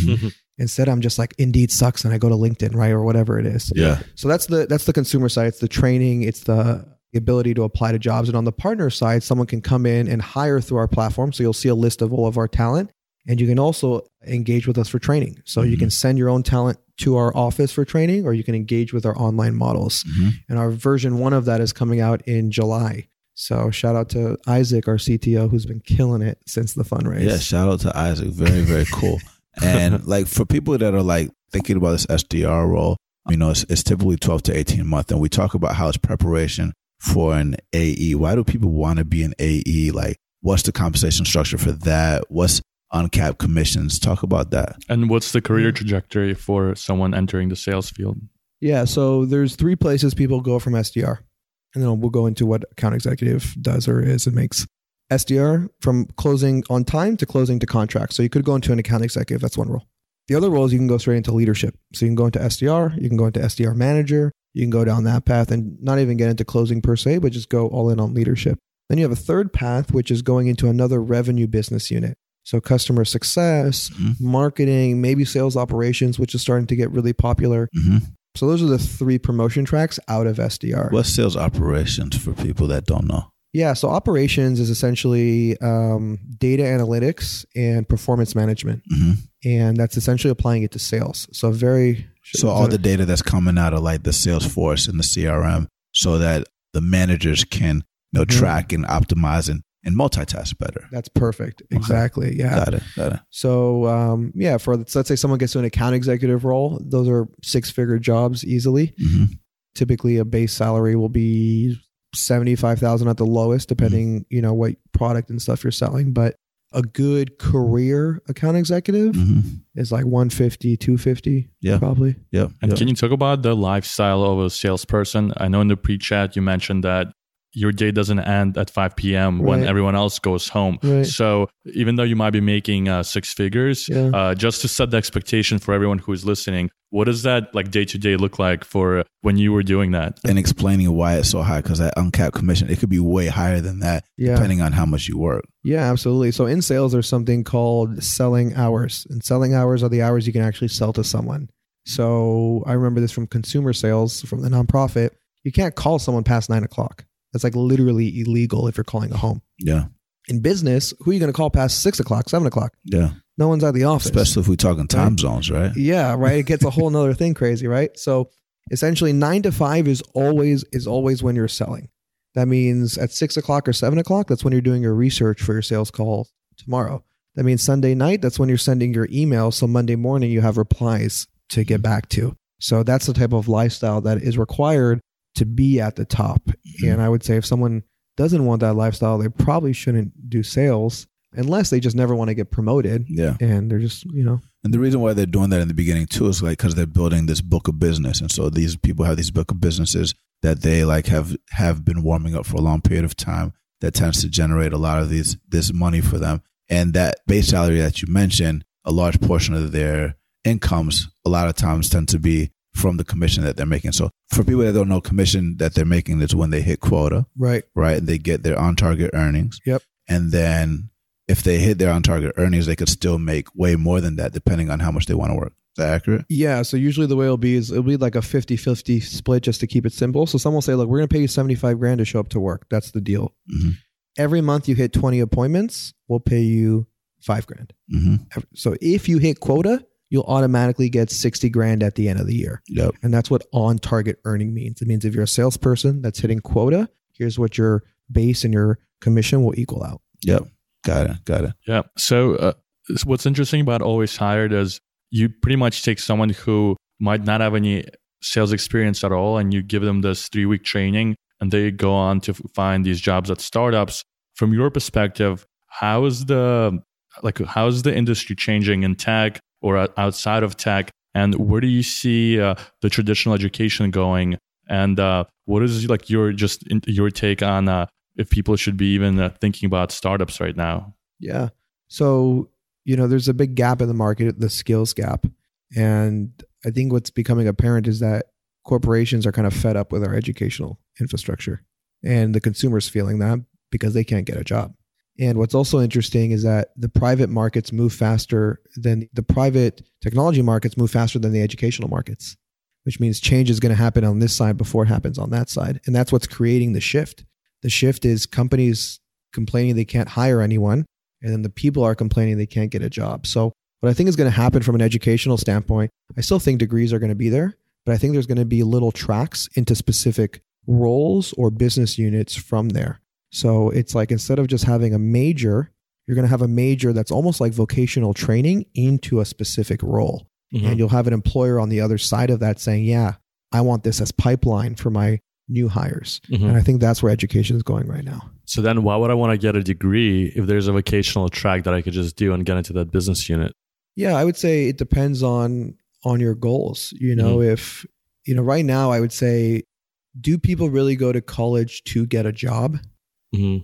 Instead, I'm just like, Indeed sucks, and I go to LinkedIn, right, or whatever it is. Yeah. So that's the that's the consumer side. It's the training. It's the ability to apply to jobs. And on the partner side, someone can come in and hire through our platform. So you'll see a list of all of our talent, And you can also engage with us for training. So you can send your own talent to our office for training, or you can engage with our online models. Mhm. And our version one of that is coming out in July. So shout out to Isaac, our CTO, who's been killing it since the fundraise. Yeah, shout out to Isaac. Very, very cool. and like for people that are like thinking about this SDR role, you know, it's, it's typically 12 to 18 months. And we talk about how it's preparation for an AE. Why do people want to be an AE? Like, what's the compensation structure for that? What's uncapped commissions? Talk about that. And what's the career trajectory for someone entering the sales field? Yeah, so there's three places people go from SDR. And then we'll go into what account executive does or is and makes. SDR from closing on time to closing to contract. So you could go into an account executive, that's one role. The other role is you can go straight into leadership. So you can go into SDR, you can go into SDR manager, you can go down that path and not even get into closing per se, but just go all in on leadership. Then you have a third path, which is going into another revenue business unit. So customer success, Mhm. marketing, maybe sales operations, which is starting to get really popular. hmm So those are the three promotion tracks out of SDR. What's sales operations for people that don't know? Yeah, so operations is essentially um, data analytics and performance management, hmm and that's essentially applying it to sales. So very So all the data that's coming out of like the Salesforce and the CRM, so that the managers can you know Mhm. track and optimize and, and multitask better. that's perfect. Exactly. Yeah. Got it. Got it. So um, yeah, for let's say someone gets to an account executive role, those are six figure jobs easily. hmm Typically, a base salary will be seventy five thousand at the lowest, depending you know what product and stuff you're selling. But a good career account executive hmm is like 150 250 Yeah. probably yeah And yep. can you talk about the lifestyle of a salesperson? I know in the pre-chat you mentioned that your day doesn't end at 5 p.m. when everyone else goes home. Right. So even though you might be making uh, six figures, Yeah. uh, just to set the expectation for everyone who is listening, what does that like day to day look like for when you were doing that? and explaining why it's so high because that uncapped commission it could be way higher than that yeah depending on how much you work. yeah absolutely so in sales there's something called selling hours and selling hours are the hours you can actually sell to someone so i remember this from consumer sales from the nonprofit you can't call someone past nine o'clock that's like literally illegal if you're calling a home Yeah. in business who are you going to call past six o'clock seven o'clock Yeah. no one's at the office Especially if we're talking time zones, right? Yeah, right. It gets a whole nother thing crazy, right? So essentially nine to five is always is always when you're selling. That means at six o'clock or seven o'clock, that's when you're doing your research for your sales call tomorrow. That means Sunday night, that's when you're sending your email. So Monday morning you have replies to get back to. So that's the type of lifestyle that is required to be at the top. Mm-hmm. And I would say if someone doesn't want that lifestyle, they probably shouldn't do sales unless they just never want to get promoted Yeah. and they're just, you know, And the reason why they're doing that in the beginning too is like because they're building this book of business, and so these people have these book of businesses that they like have have been warming up for a long period of time. That tends to generate a lot of these this money for them, and that base salary that you mentioned, a large portion of their incomes, a lot of times tend to be from the commission that they're making. So for people that don't know, commission that they're making is when they hit quota, right. right? And they get their on target earnings. Yep. And then if they hit their on target earnings, they could still make way more than that depending on how much they want to work. Is that accurate? Yeah, so usually the way it'll be is it'll be like a 50-50 split just to keep it simple. So someone will say, look, we're going to pay you 75 grand to show up to work. That's the deal. Mhm. Every month you hit 20 appointments, we'll pay you 5 grand. Mm-hmm. So if you hit quota, you'll automatically get 60 grand at the end of the year. Yep. And that's what on target earning means. It means if you're a salesperson that's hitting quota, here's what your base and your commission will equal out. Yep. Got it. Got it. Yeah. So uh, what's interesting about Always Hired is you pretty much take someone who might not have any sales experience at all and you give them this three week training and they go on to find these jobs at startups. From your perspective, how is the like how is the industry changing in tech or outside of tech and where do you see uh, the traditional education going and uh, what is like your just your take on uh, if people should be even uh, thinking about startups right now Yeah. So, you know, there's a big gap in the market, the skills gap. And I think what's becoming apparent is that corporations are kind of fed up with our educational infrastructure. And the consumer's feeling that because they can't get a job. And what's also interesting is that the private markets move faster than the private technology markets move faster than the educational markets, which means change is going to happen on this side before it happens on that side. And that's what's creating the shift. The shift is companies complaining they can't hire anyone and then the people are complaining they can't get a job. So what I think is going to happen from an educational standpoint, I still think degrees are going to be there, but I think there's going to be little tracks into specific roles or business units from there. So it's like instead of just having a major, you're going to have a major that's almost like vocational training into a specific role. Mhm. And you'll have an employer on the other side of that saying, yeah, I want this as pipeline for my new hires. Mhm. And I think that's where education is going right now. So then, why would I want to get a degree if there's a vocational track that I could just do and get into that business unit? Yeah, I would say it depends on on your goals. You know, if you know, right now I would say, do people really go to college to get a job? Hmm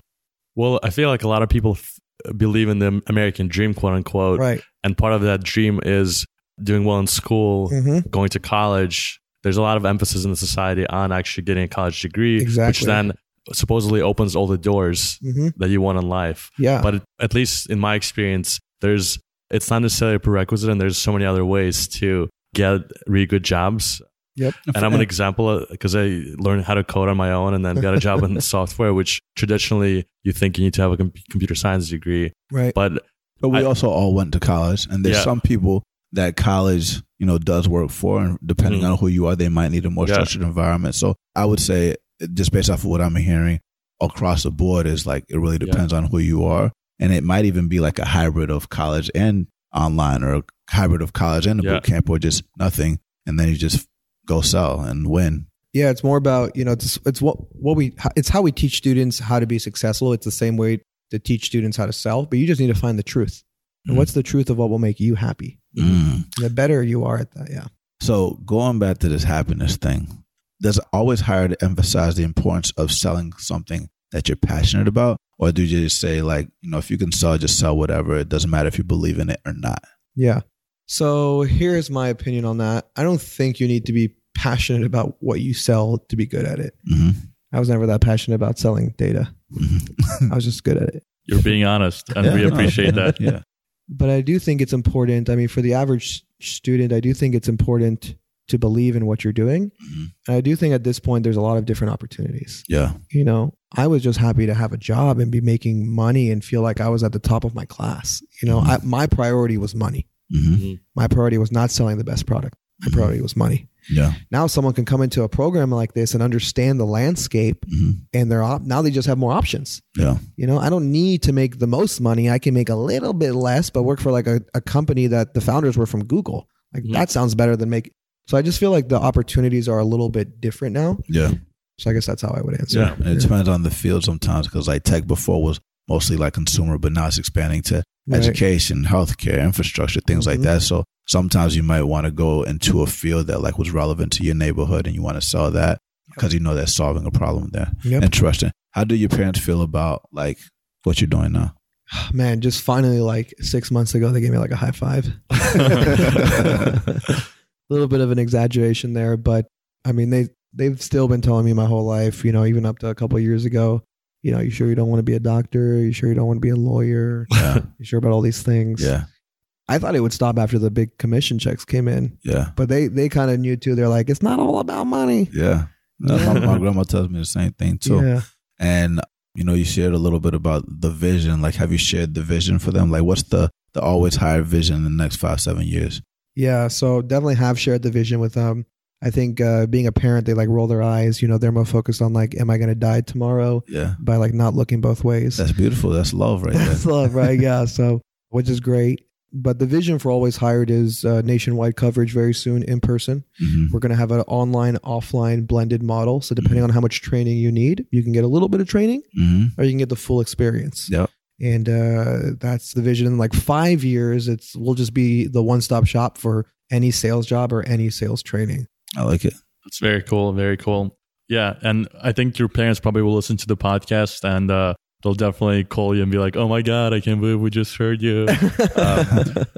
Well, I feel like a lot of people f- believe in the American dream, quote unquote, Right. and part of that dream is doing well in school, Mm-hmm. going to college. There's a lot of emphasis in the society on actually getting a college degree, which then supposedly opens all the doors Mm-hmm. that you want in life. Yeah. But it, at least in my experience, there's it's not necessarily a prerequisite, and there's so many other ways to get really good jobs. Yep. And I'm an example because I learned how to code on my own and then got a job in software, which traditionally you think you need to have a com- computer science degree. right. But But we I- also all went to college, and there's Yeah. some people that college, you know, does work for, and depending Mhm. on who you are, they might need a more Yeah. structured environment. So I would say, just based off of what I'm hearing across the board, is like it really Yeah. depends on who you are, and it might even be like a hybrid of college and online, or a hybrid of college and a Yeah. boot camp, or just nothing, and then you just go sell and win. Yeah, it's more about you know it's it's what what we it's how we teach students how to be successful. It's the same way to teach students how to sell, but you just need to find the truth. And Mhm. what's the truth of what will make you happy? Mm. The better you are at that, yeah. So going back to this happiness thing, does it always hard to emphasize the importance of selling something that you're passionate about? Or do you just say like, you know, if you can sell, just sell whatever. It doesn't matter if you believe in it or not. Yeah. So here's my opinion on that. I don't think you need to be passionate about what you sell to be good at it. hmm I was never that passionate about selling data. hmm I was just good at it. you're being honest, and we appreciate that. Yeah. But I do think it's important. I mean, for the average student, I do think it's important to believe in what you're doing. Mhm. And I do think at this point, there's a lot of different opportunities. Yeah. You know, I was just happy to have a job and be making money and feel like I was at the top of my class. You know, I, my priority was money. Hmm My priority was not selling the best product. My priority was money. Yeah. Now someone can come into a program like this and understand the landscape hmm and they're op- now they just have more options. Yeah. You know, I don't need to make the most money. I can make a little bit less, but work for like a, a company that the founders were from Google. Like Mhm. that sounds better than make. So I just feel like the opportunities are a little bit different now. Yeah. So I guess that's how I would answer. Yeah. It depends on the field sometimes because like tech before was mostly like consumer, but now it's expanding to Right. education, healthcare, infrastructure, things like Mhm. that. So sometimes you might want to go into a field that like was relevant to your neighborhood and you want to sell that because you know that's solving a problem there. Yep. Interesting. How do your parents feel about like what you're doing now? Man, just finally, like six months ago, they gave me like a high five. a little bit of an exaggeration there, but I mean, they they've still been telling me my whole life. You know, even up to a couple of years ago. You know, you sure you don't want to be a doctor? You sure you don't want to be a lawyer? Yeah. You sure about all these things? yeah. I thought it would stop after the big commission checks came in, Yeah. but they they kind of knew too. They're like, it's not all about money. Yeah. No, my, my grandma tells me the same thing too. Yeah. And you know, you shared a little bit about the vision. Like, have you shared the vision for them? Like, what's the the Always Hired vision in the next five, seven years? Yeah, so definitely have shared the vision with them. I think uh, being a parent, they like roll their eyes. You know, they're more focused on like, am I going to die tomorrow? Yeah, By like not looking both ways. that's beautiful. That's love, right there. That's love, right? Yeah. So, which is great. But the vision for Always Hired is uh, nationwide coverage very soon in person. Mhm. We're going to have an online, offline blended model. So, depending on how much training you need, you can get a little bit of training Mhm. or you can get the full experience. Yep. And uh, that's the vision. In like five years, it's we'll just be the one stop shop for any sales job or any sales training. I like it. That's very cool. Very cool. Yeah. And I think your parents probably will listen to the podcast and uh, they'll definitely call you and be like, oh my God, I can't believe we just heard you.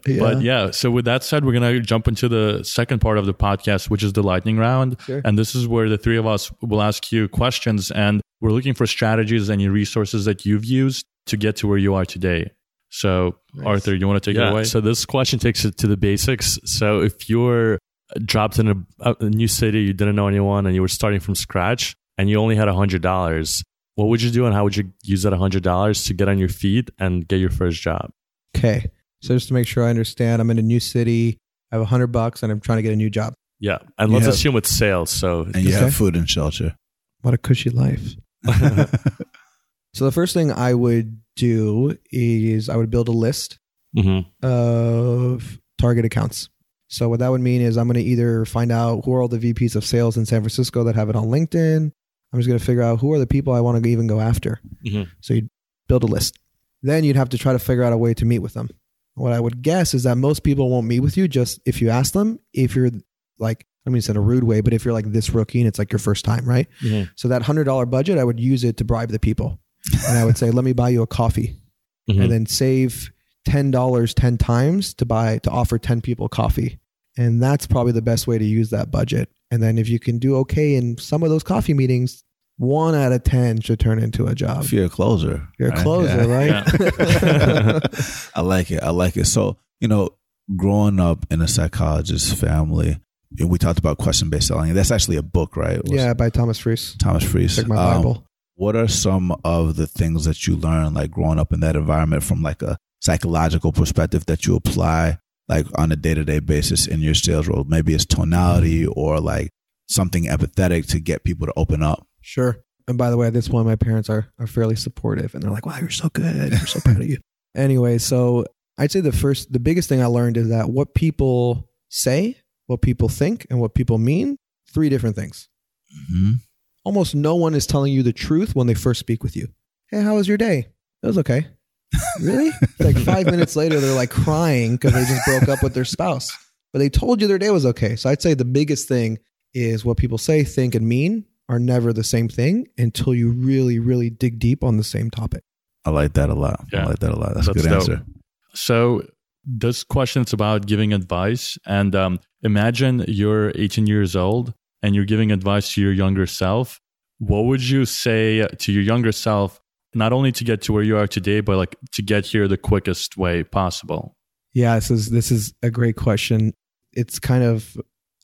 yeah. But yeah, so with that said, we're going to jump into the second part of the podcast, which is the lightning round. Sure. And this is where the three of us will ask you questions and we're looking for strategies and resources that you've used to get to where you are today. So, Nice. Artur, you want to take it away? So, this question takes it to the basics. So, if you're dropped in a, a new city, you didn't know anyone, and you were starting from scratch, and you only had $100, what would you do and how would you use that $100 to get on your feet and get your first job? Okay. So just to make sure I understand, I'm in a new city. I have a hundred bucks and I'm trying to get a new job. Yeah. And You let's have- assume it's sales. So And you Okay. have food and shelter. What a cushy life. So the first thing I would do is I would build a list Mhm. of target accounts. So what that would mean is I'm going to either find out who are all the VPs of sales in San Francisco that have it on LinkedIn. I'm just going to figure out who are the people I want to even go after. Mhm. So you'd build a list. Then you'd have to try to figure out a way to meet with them. What I would guess is that most people won't meet with you just if you ask them. If you're like, I mean, it's in a rude way, but if you're like this rookie and it's like your first time, right? Mhm. So that hundred dollar budget, I would use it to bribe the people, and I would say, "Let me buy you a coffee." Mhm. and then save ten dollars ten times to buy to offer ten people coffee. And that's probably the best way to use that budget. And then if you can do okay in some of those coffee meetings, one out of ten should turn into a job. If you're a closer. You're a closer, Yeah. right? I like it. I like it. So, you know, growing up in a psychologist family, we talked about question based selling. That's actually a book, right? Was yeah, by Thomas Freese. Thomas Freese. Check my Um, Bible. what are some of the things that you learn, like growing up in that environment from like a psychological perspective that you apply like on a day to day basis in your sales role? Maybe it's tonality or like something empathetic to get people to open up. Sure. And by the way, at this point, my parents are are fairly supportive, and they're like, "Wow, you're so good. We're so proud of you." Anyway, so I'd say the first, the biggest thing I learned is that what people say, what people think, and what people mean, three different things. hmm Almost no one is telling you the truth when they first speak with you. Hey, how was your day? It was okay. Really? like five minutes later, they're like crying because they just broke up with their spouse, but they told you their day was okay. So I'd say the biggest thing is what people say, think, and mean are never the same thing until you really, really dig deep on the same topic. I like that a lot. I like that a lot. That's, a good dope. answer. So this question is about giving advice. And um, imagine you're 18 years old and you're giving advice to your younger self. What would you say to your younger self, not only to get to where you are today, but like to get here the quickest way possible? Yeah, this is this is a great question. It's kind of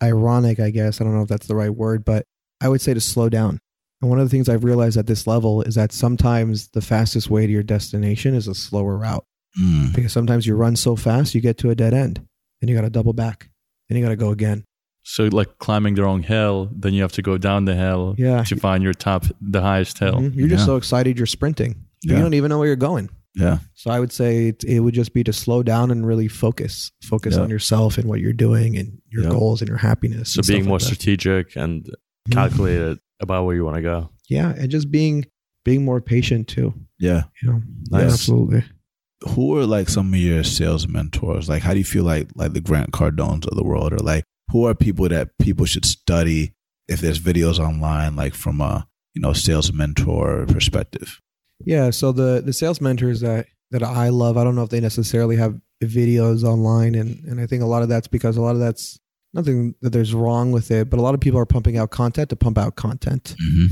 ironic, I guess. I don't know if that's the right word, but I would say to slow down. And one of the things I've realized at this level is that sometimes the fastest way to your destination is a slower route. Mm. Because sometimes you run so fast, you get to a dead end. and you got to double back. and you got to go again. So like climbing the wrong hill, then you have to go down the hill Yeah. to find your top, the highest hill. Mhm. You're just Yeah. so excited you're sprinting. Yeah. You don't even know where you're going. Yeah. So I would say it, it would just be to slow down and really focus. Focus Yeah. on yourself and what you're doing and your Yeah. goals and your happiness. So and stuff being like more that. strategic and calculated about where you want to go. yeah and just being being more patient too Yeah. you know Nice. absolutely who are like some of your sales mentors? Like, how do you feel like like the Grant Cardones of the world, or like who are people that people should study if there's videos online, like from a you know sales mentor perspective? yeah so the the sales mentors that that i love i don't know if they necessarily have videos online and and i think a lot of that's because a lot of that's nothing that there's wrong with it but a lot of people are pumping out content to pump out content Mm-hmm.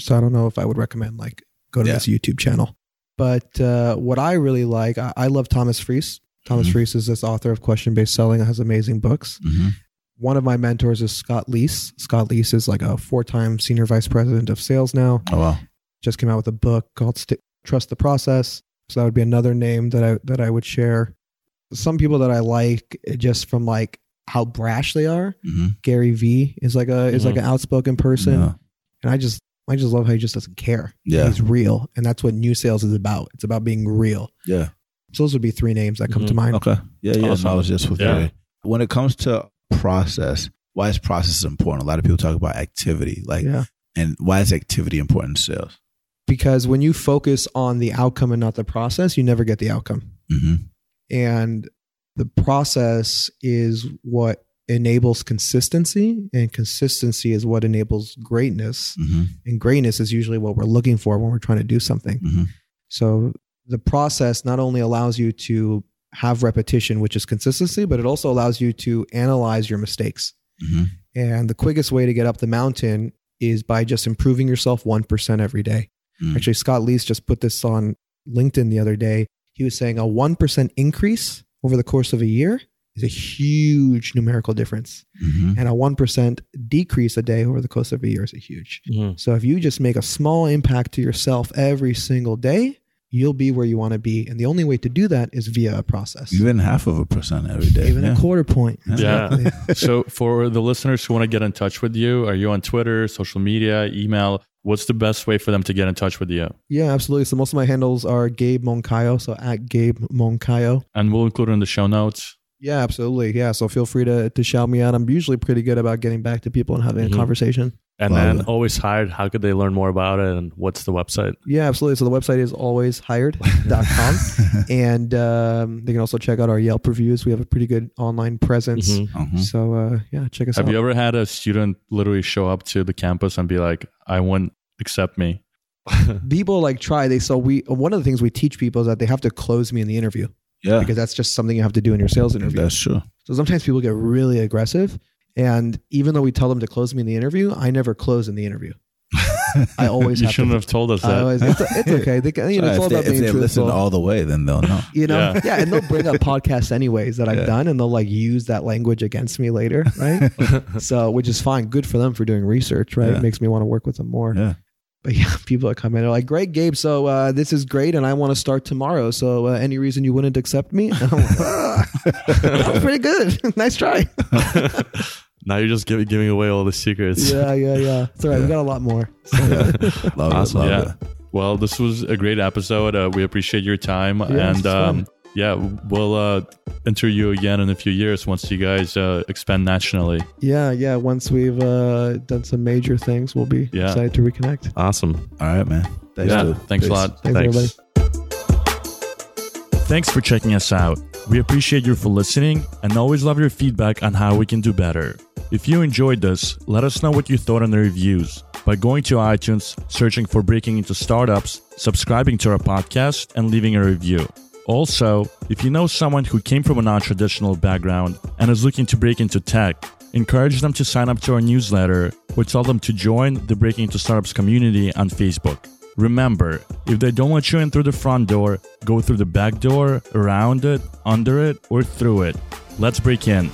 so i don't know if i would recommend like go to Yeah. this youtube channel but uh what i really like i, I love thomas Freese. thomas Mhm. Freese is this author of question based selling has amazing books Mm-hmm. One of my mentors is Scott Leese. Scott Leese is like a four-time senior vice president of sales now. Oh wow. Just came out with a book called St- Trust the Process. So that would be another name that I that I would share. Some people that I like just from like how brash they are. Mm-hmm. Gary Vee is like a is like Mhm. an outspoken person, Yeah. and I just I just love how he just doesn't care. Yeah. He's real, and that's what new sales is about. It's about being real. Yeah. So those would be three names that come to Mhm. mind. Okay. Yeah. Yeah. Awesome. No, I was just with Yeah. you. When it comes to process, why is process important? A lot of people talk about activity, like, Yeah. and why is activity important in sales? Because when you focus on the outcome and not the process, you never get the outcome. Mm-hmm. and the process is what enables consistency and consistency is what enables greatness Mm-hmm. and greatness is usually what we're looking for when we're trying to do something Mm-hmm. so the process not only allows you to have repetition which is consistency but it also allows you to analyze your mistakes Mm-hmm. and the quickest way to get up the mountain is by just improving yourself 1% every day Mm. Actually, Scott Leese just put this on LinkedIn the other day. He was saying a 1% increase over the course of a year is a huge numerical difference. Mhm. And a 1% decrease a day over the course of a year is a huge. Mhm. So if you just make a small impact to yourself every single day, you'll be where you want to be. And the only way to do that is via a process. Even half of a percent every day. Even yeah. a quarter point. Yeah. so for the listeners who want to get in touch with you, are you on Twitter, social media, email? What's the best way for them to get in touch with you? Yeah, absolutely. So most of my handles are Gabe Moncayo. So at Gabe Moncayo. And we'll include it in the show notes. Yeah, absolutely. Yeah. So feel free to, to shout me out. I'm usually pretty good about getting back to people and having Mhm. a conversation. And then it. always hired. How could they learn more about it? And what's the website? Yeah, absolutely. So the website is alwayshired.com. and um, they can also check out our Yelp reviews. We have a pretty good online presence. Mhm. Mhm. So uh, yeah, check us Have out. Have you ever had a student literally show up to the campus and be like, I won't accept me? people like try they so we one of the things we teach people is that they have to close me in the interview Yeah, because that's just something you have to do in your sales interview. that's true. So sometimes people get really aggressive, and even though we tell them to close me in the interview, I never close in the interview. I always You have shouldn't to. have told us that. always, it's, it's okay. They, can- you know, it's all if they, about if being they listen all the way, then they'll know. you know, Yeah. yeah. and they'll bring up podcasts anyways that I've Yeah. done, and they'll like use that language against me later, right? so, which is fine, good for them for doing research, right? Yeah. It makes me want to work with them more. Yeah. But yeah, people are coming. They're like, "Great, Gabe. So uh, this is great, and I want to start tomorrow. So uh, any reason you wouldn't accept me?" I'm like, "Ah, pretty good. nice try." now you're just giving giving away all the secrets. yeah, yeah, yeah. It's all right. We got a lot more. So, Love Awesome. it. Love Yeah. it. Well, this was a great episode. Uh, we appreciate your time. Yeah, and um, yeah, we'll uh, enter you again in a few years once you guys uh, expand nationally. yeah, yeah. Once we've uh, done some major things, we'll be Yeah. excited to reconnect. Awesome. All right, man. Thanks, yeah, dude. thanks a lot. Thanks, Thanks. everybody. Thanks for checking us out. We appreciate you for listening and always love your feedback on how we can do better. If you enjoyed this, let us know what you thought in the reviews by going to iTunes, searching for Breaking into Startups, subscribing to our podcast, and leaving a review. Also, if you know someone who came from a non traditional background and is looking to break into tech, encourage them to sign up to our newsletter or tell them to join the Breaking into Startups community on Facebook. Remember, if they don't let you in through the front door, go through the back door, around it, under it, or through it. Let's break in.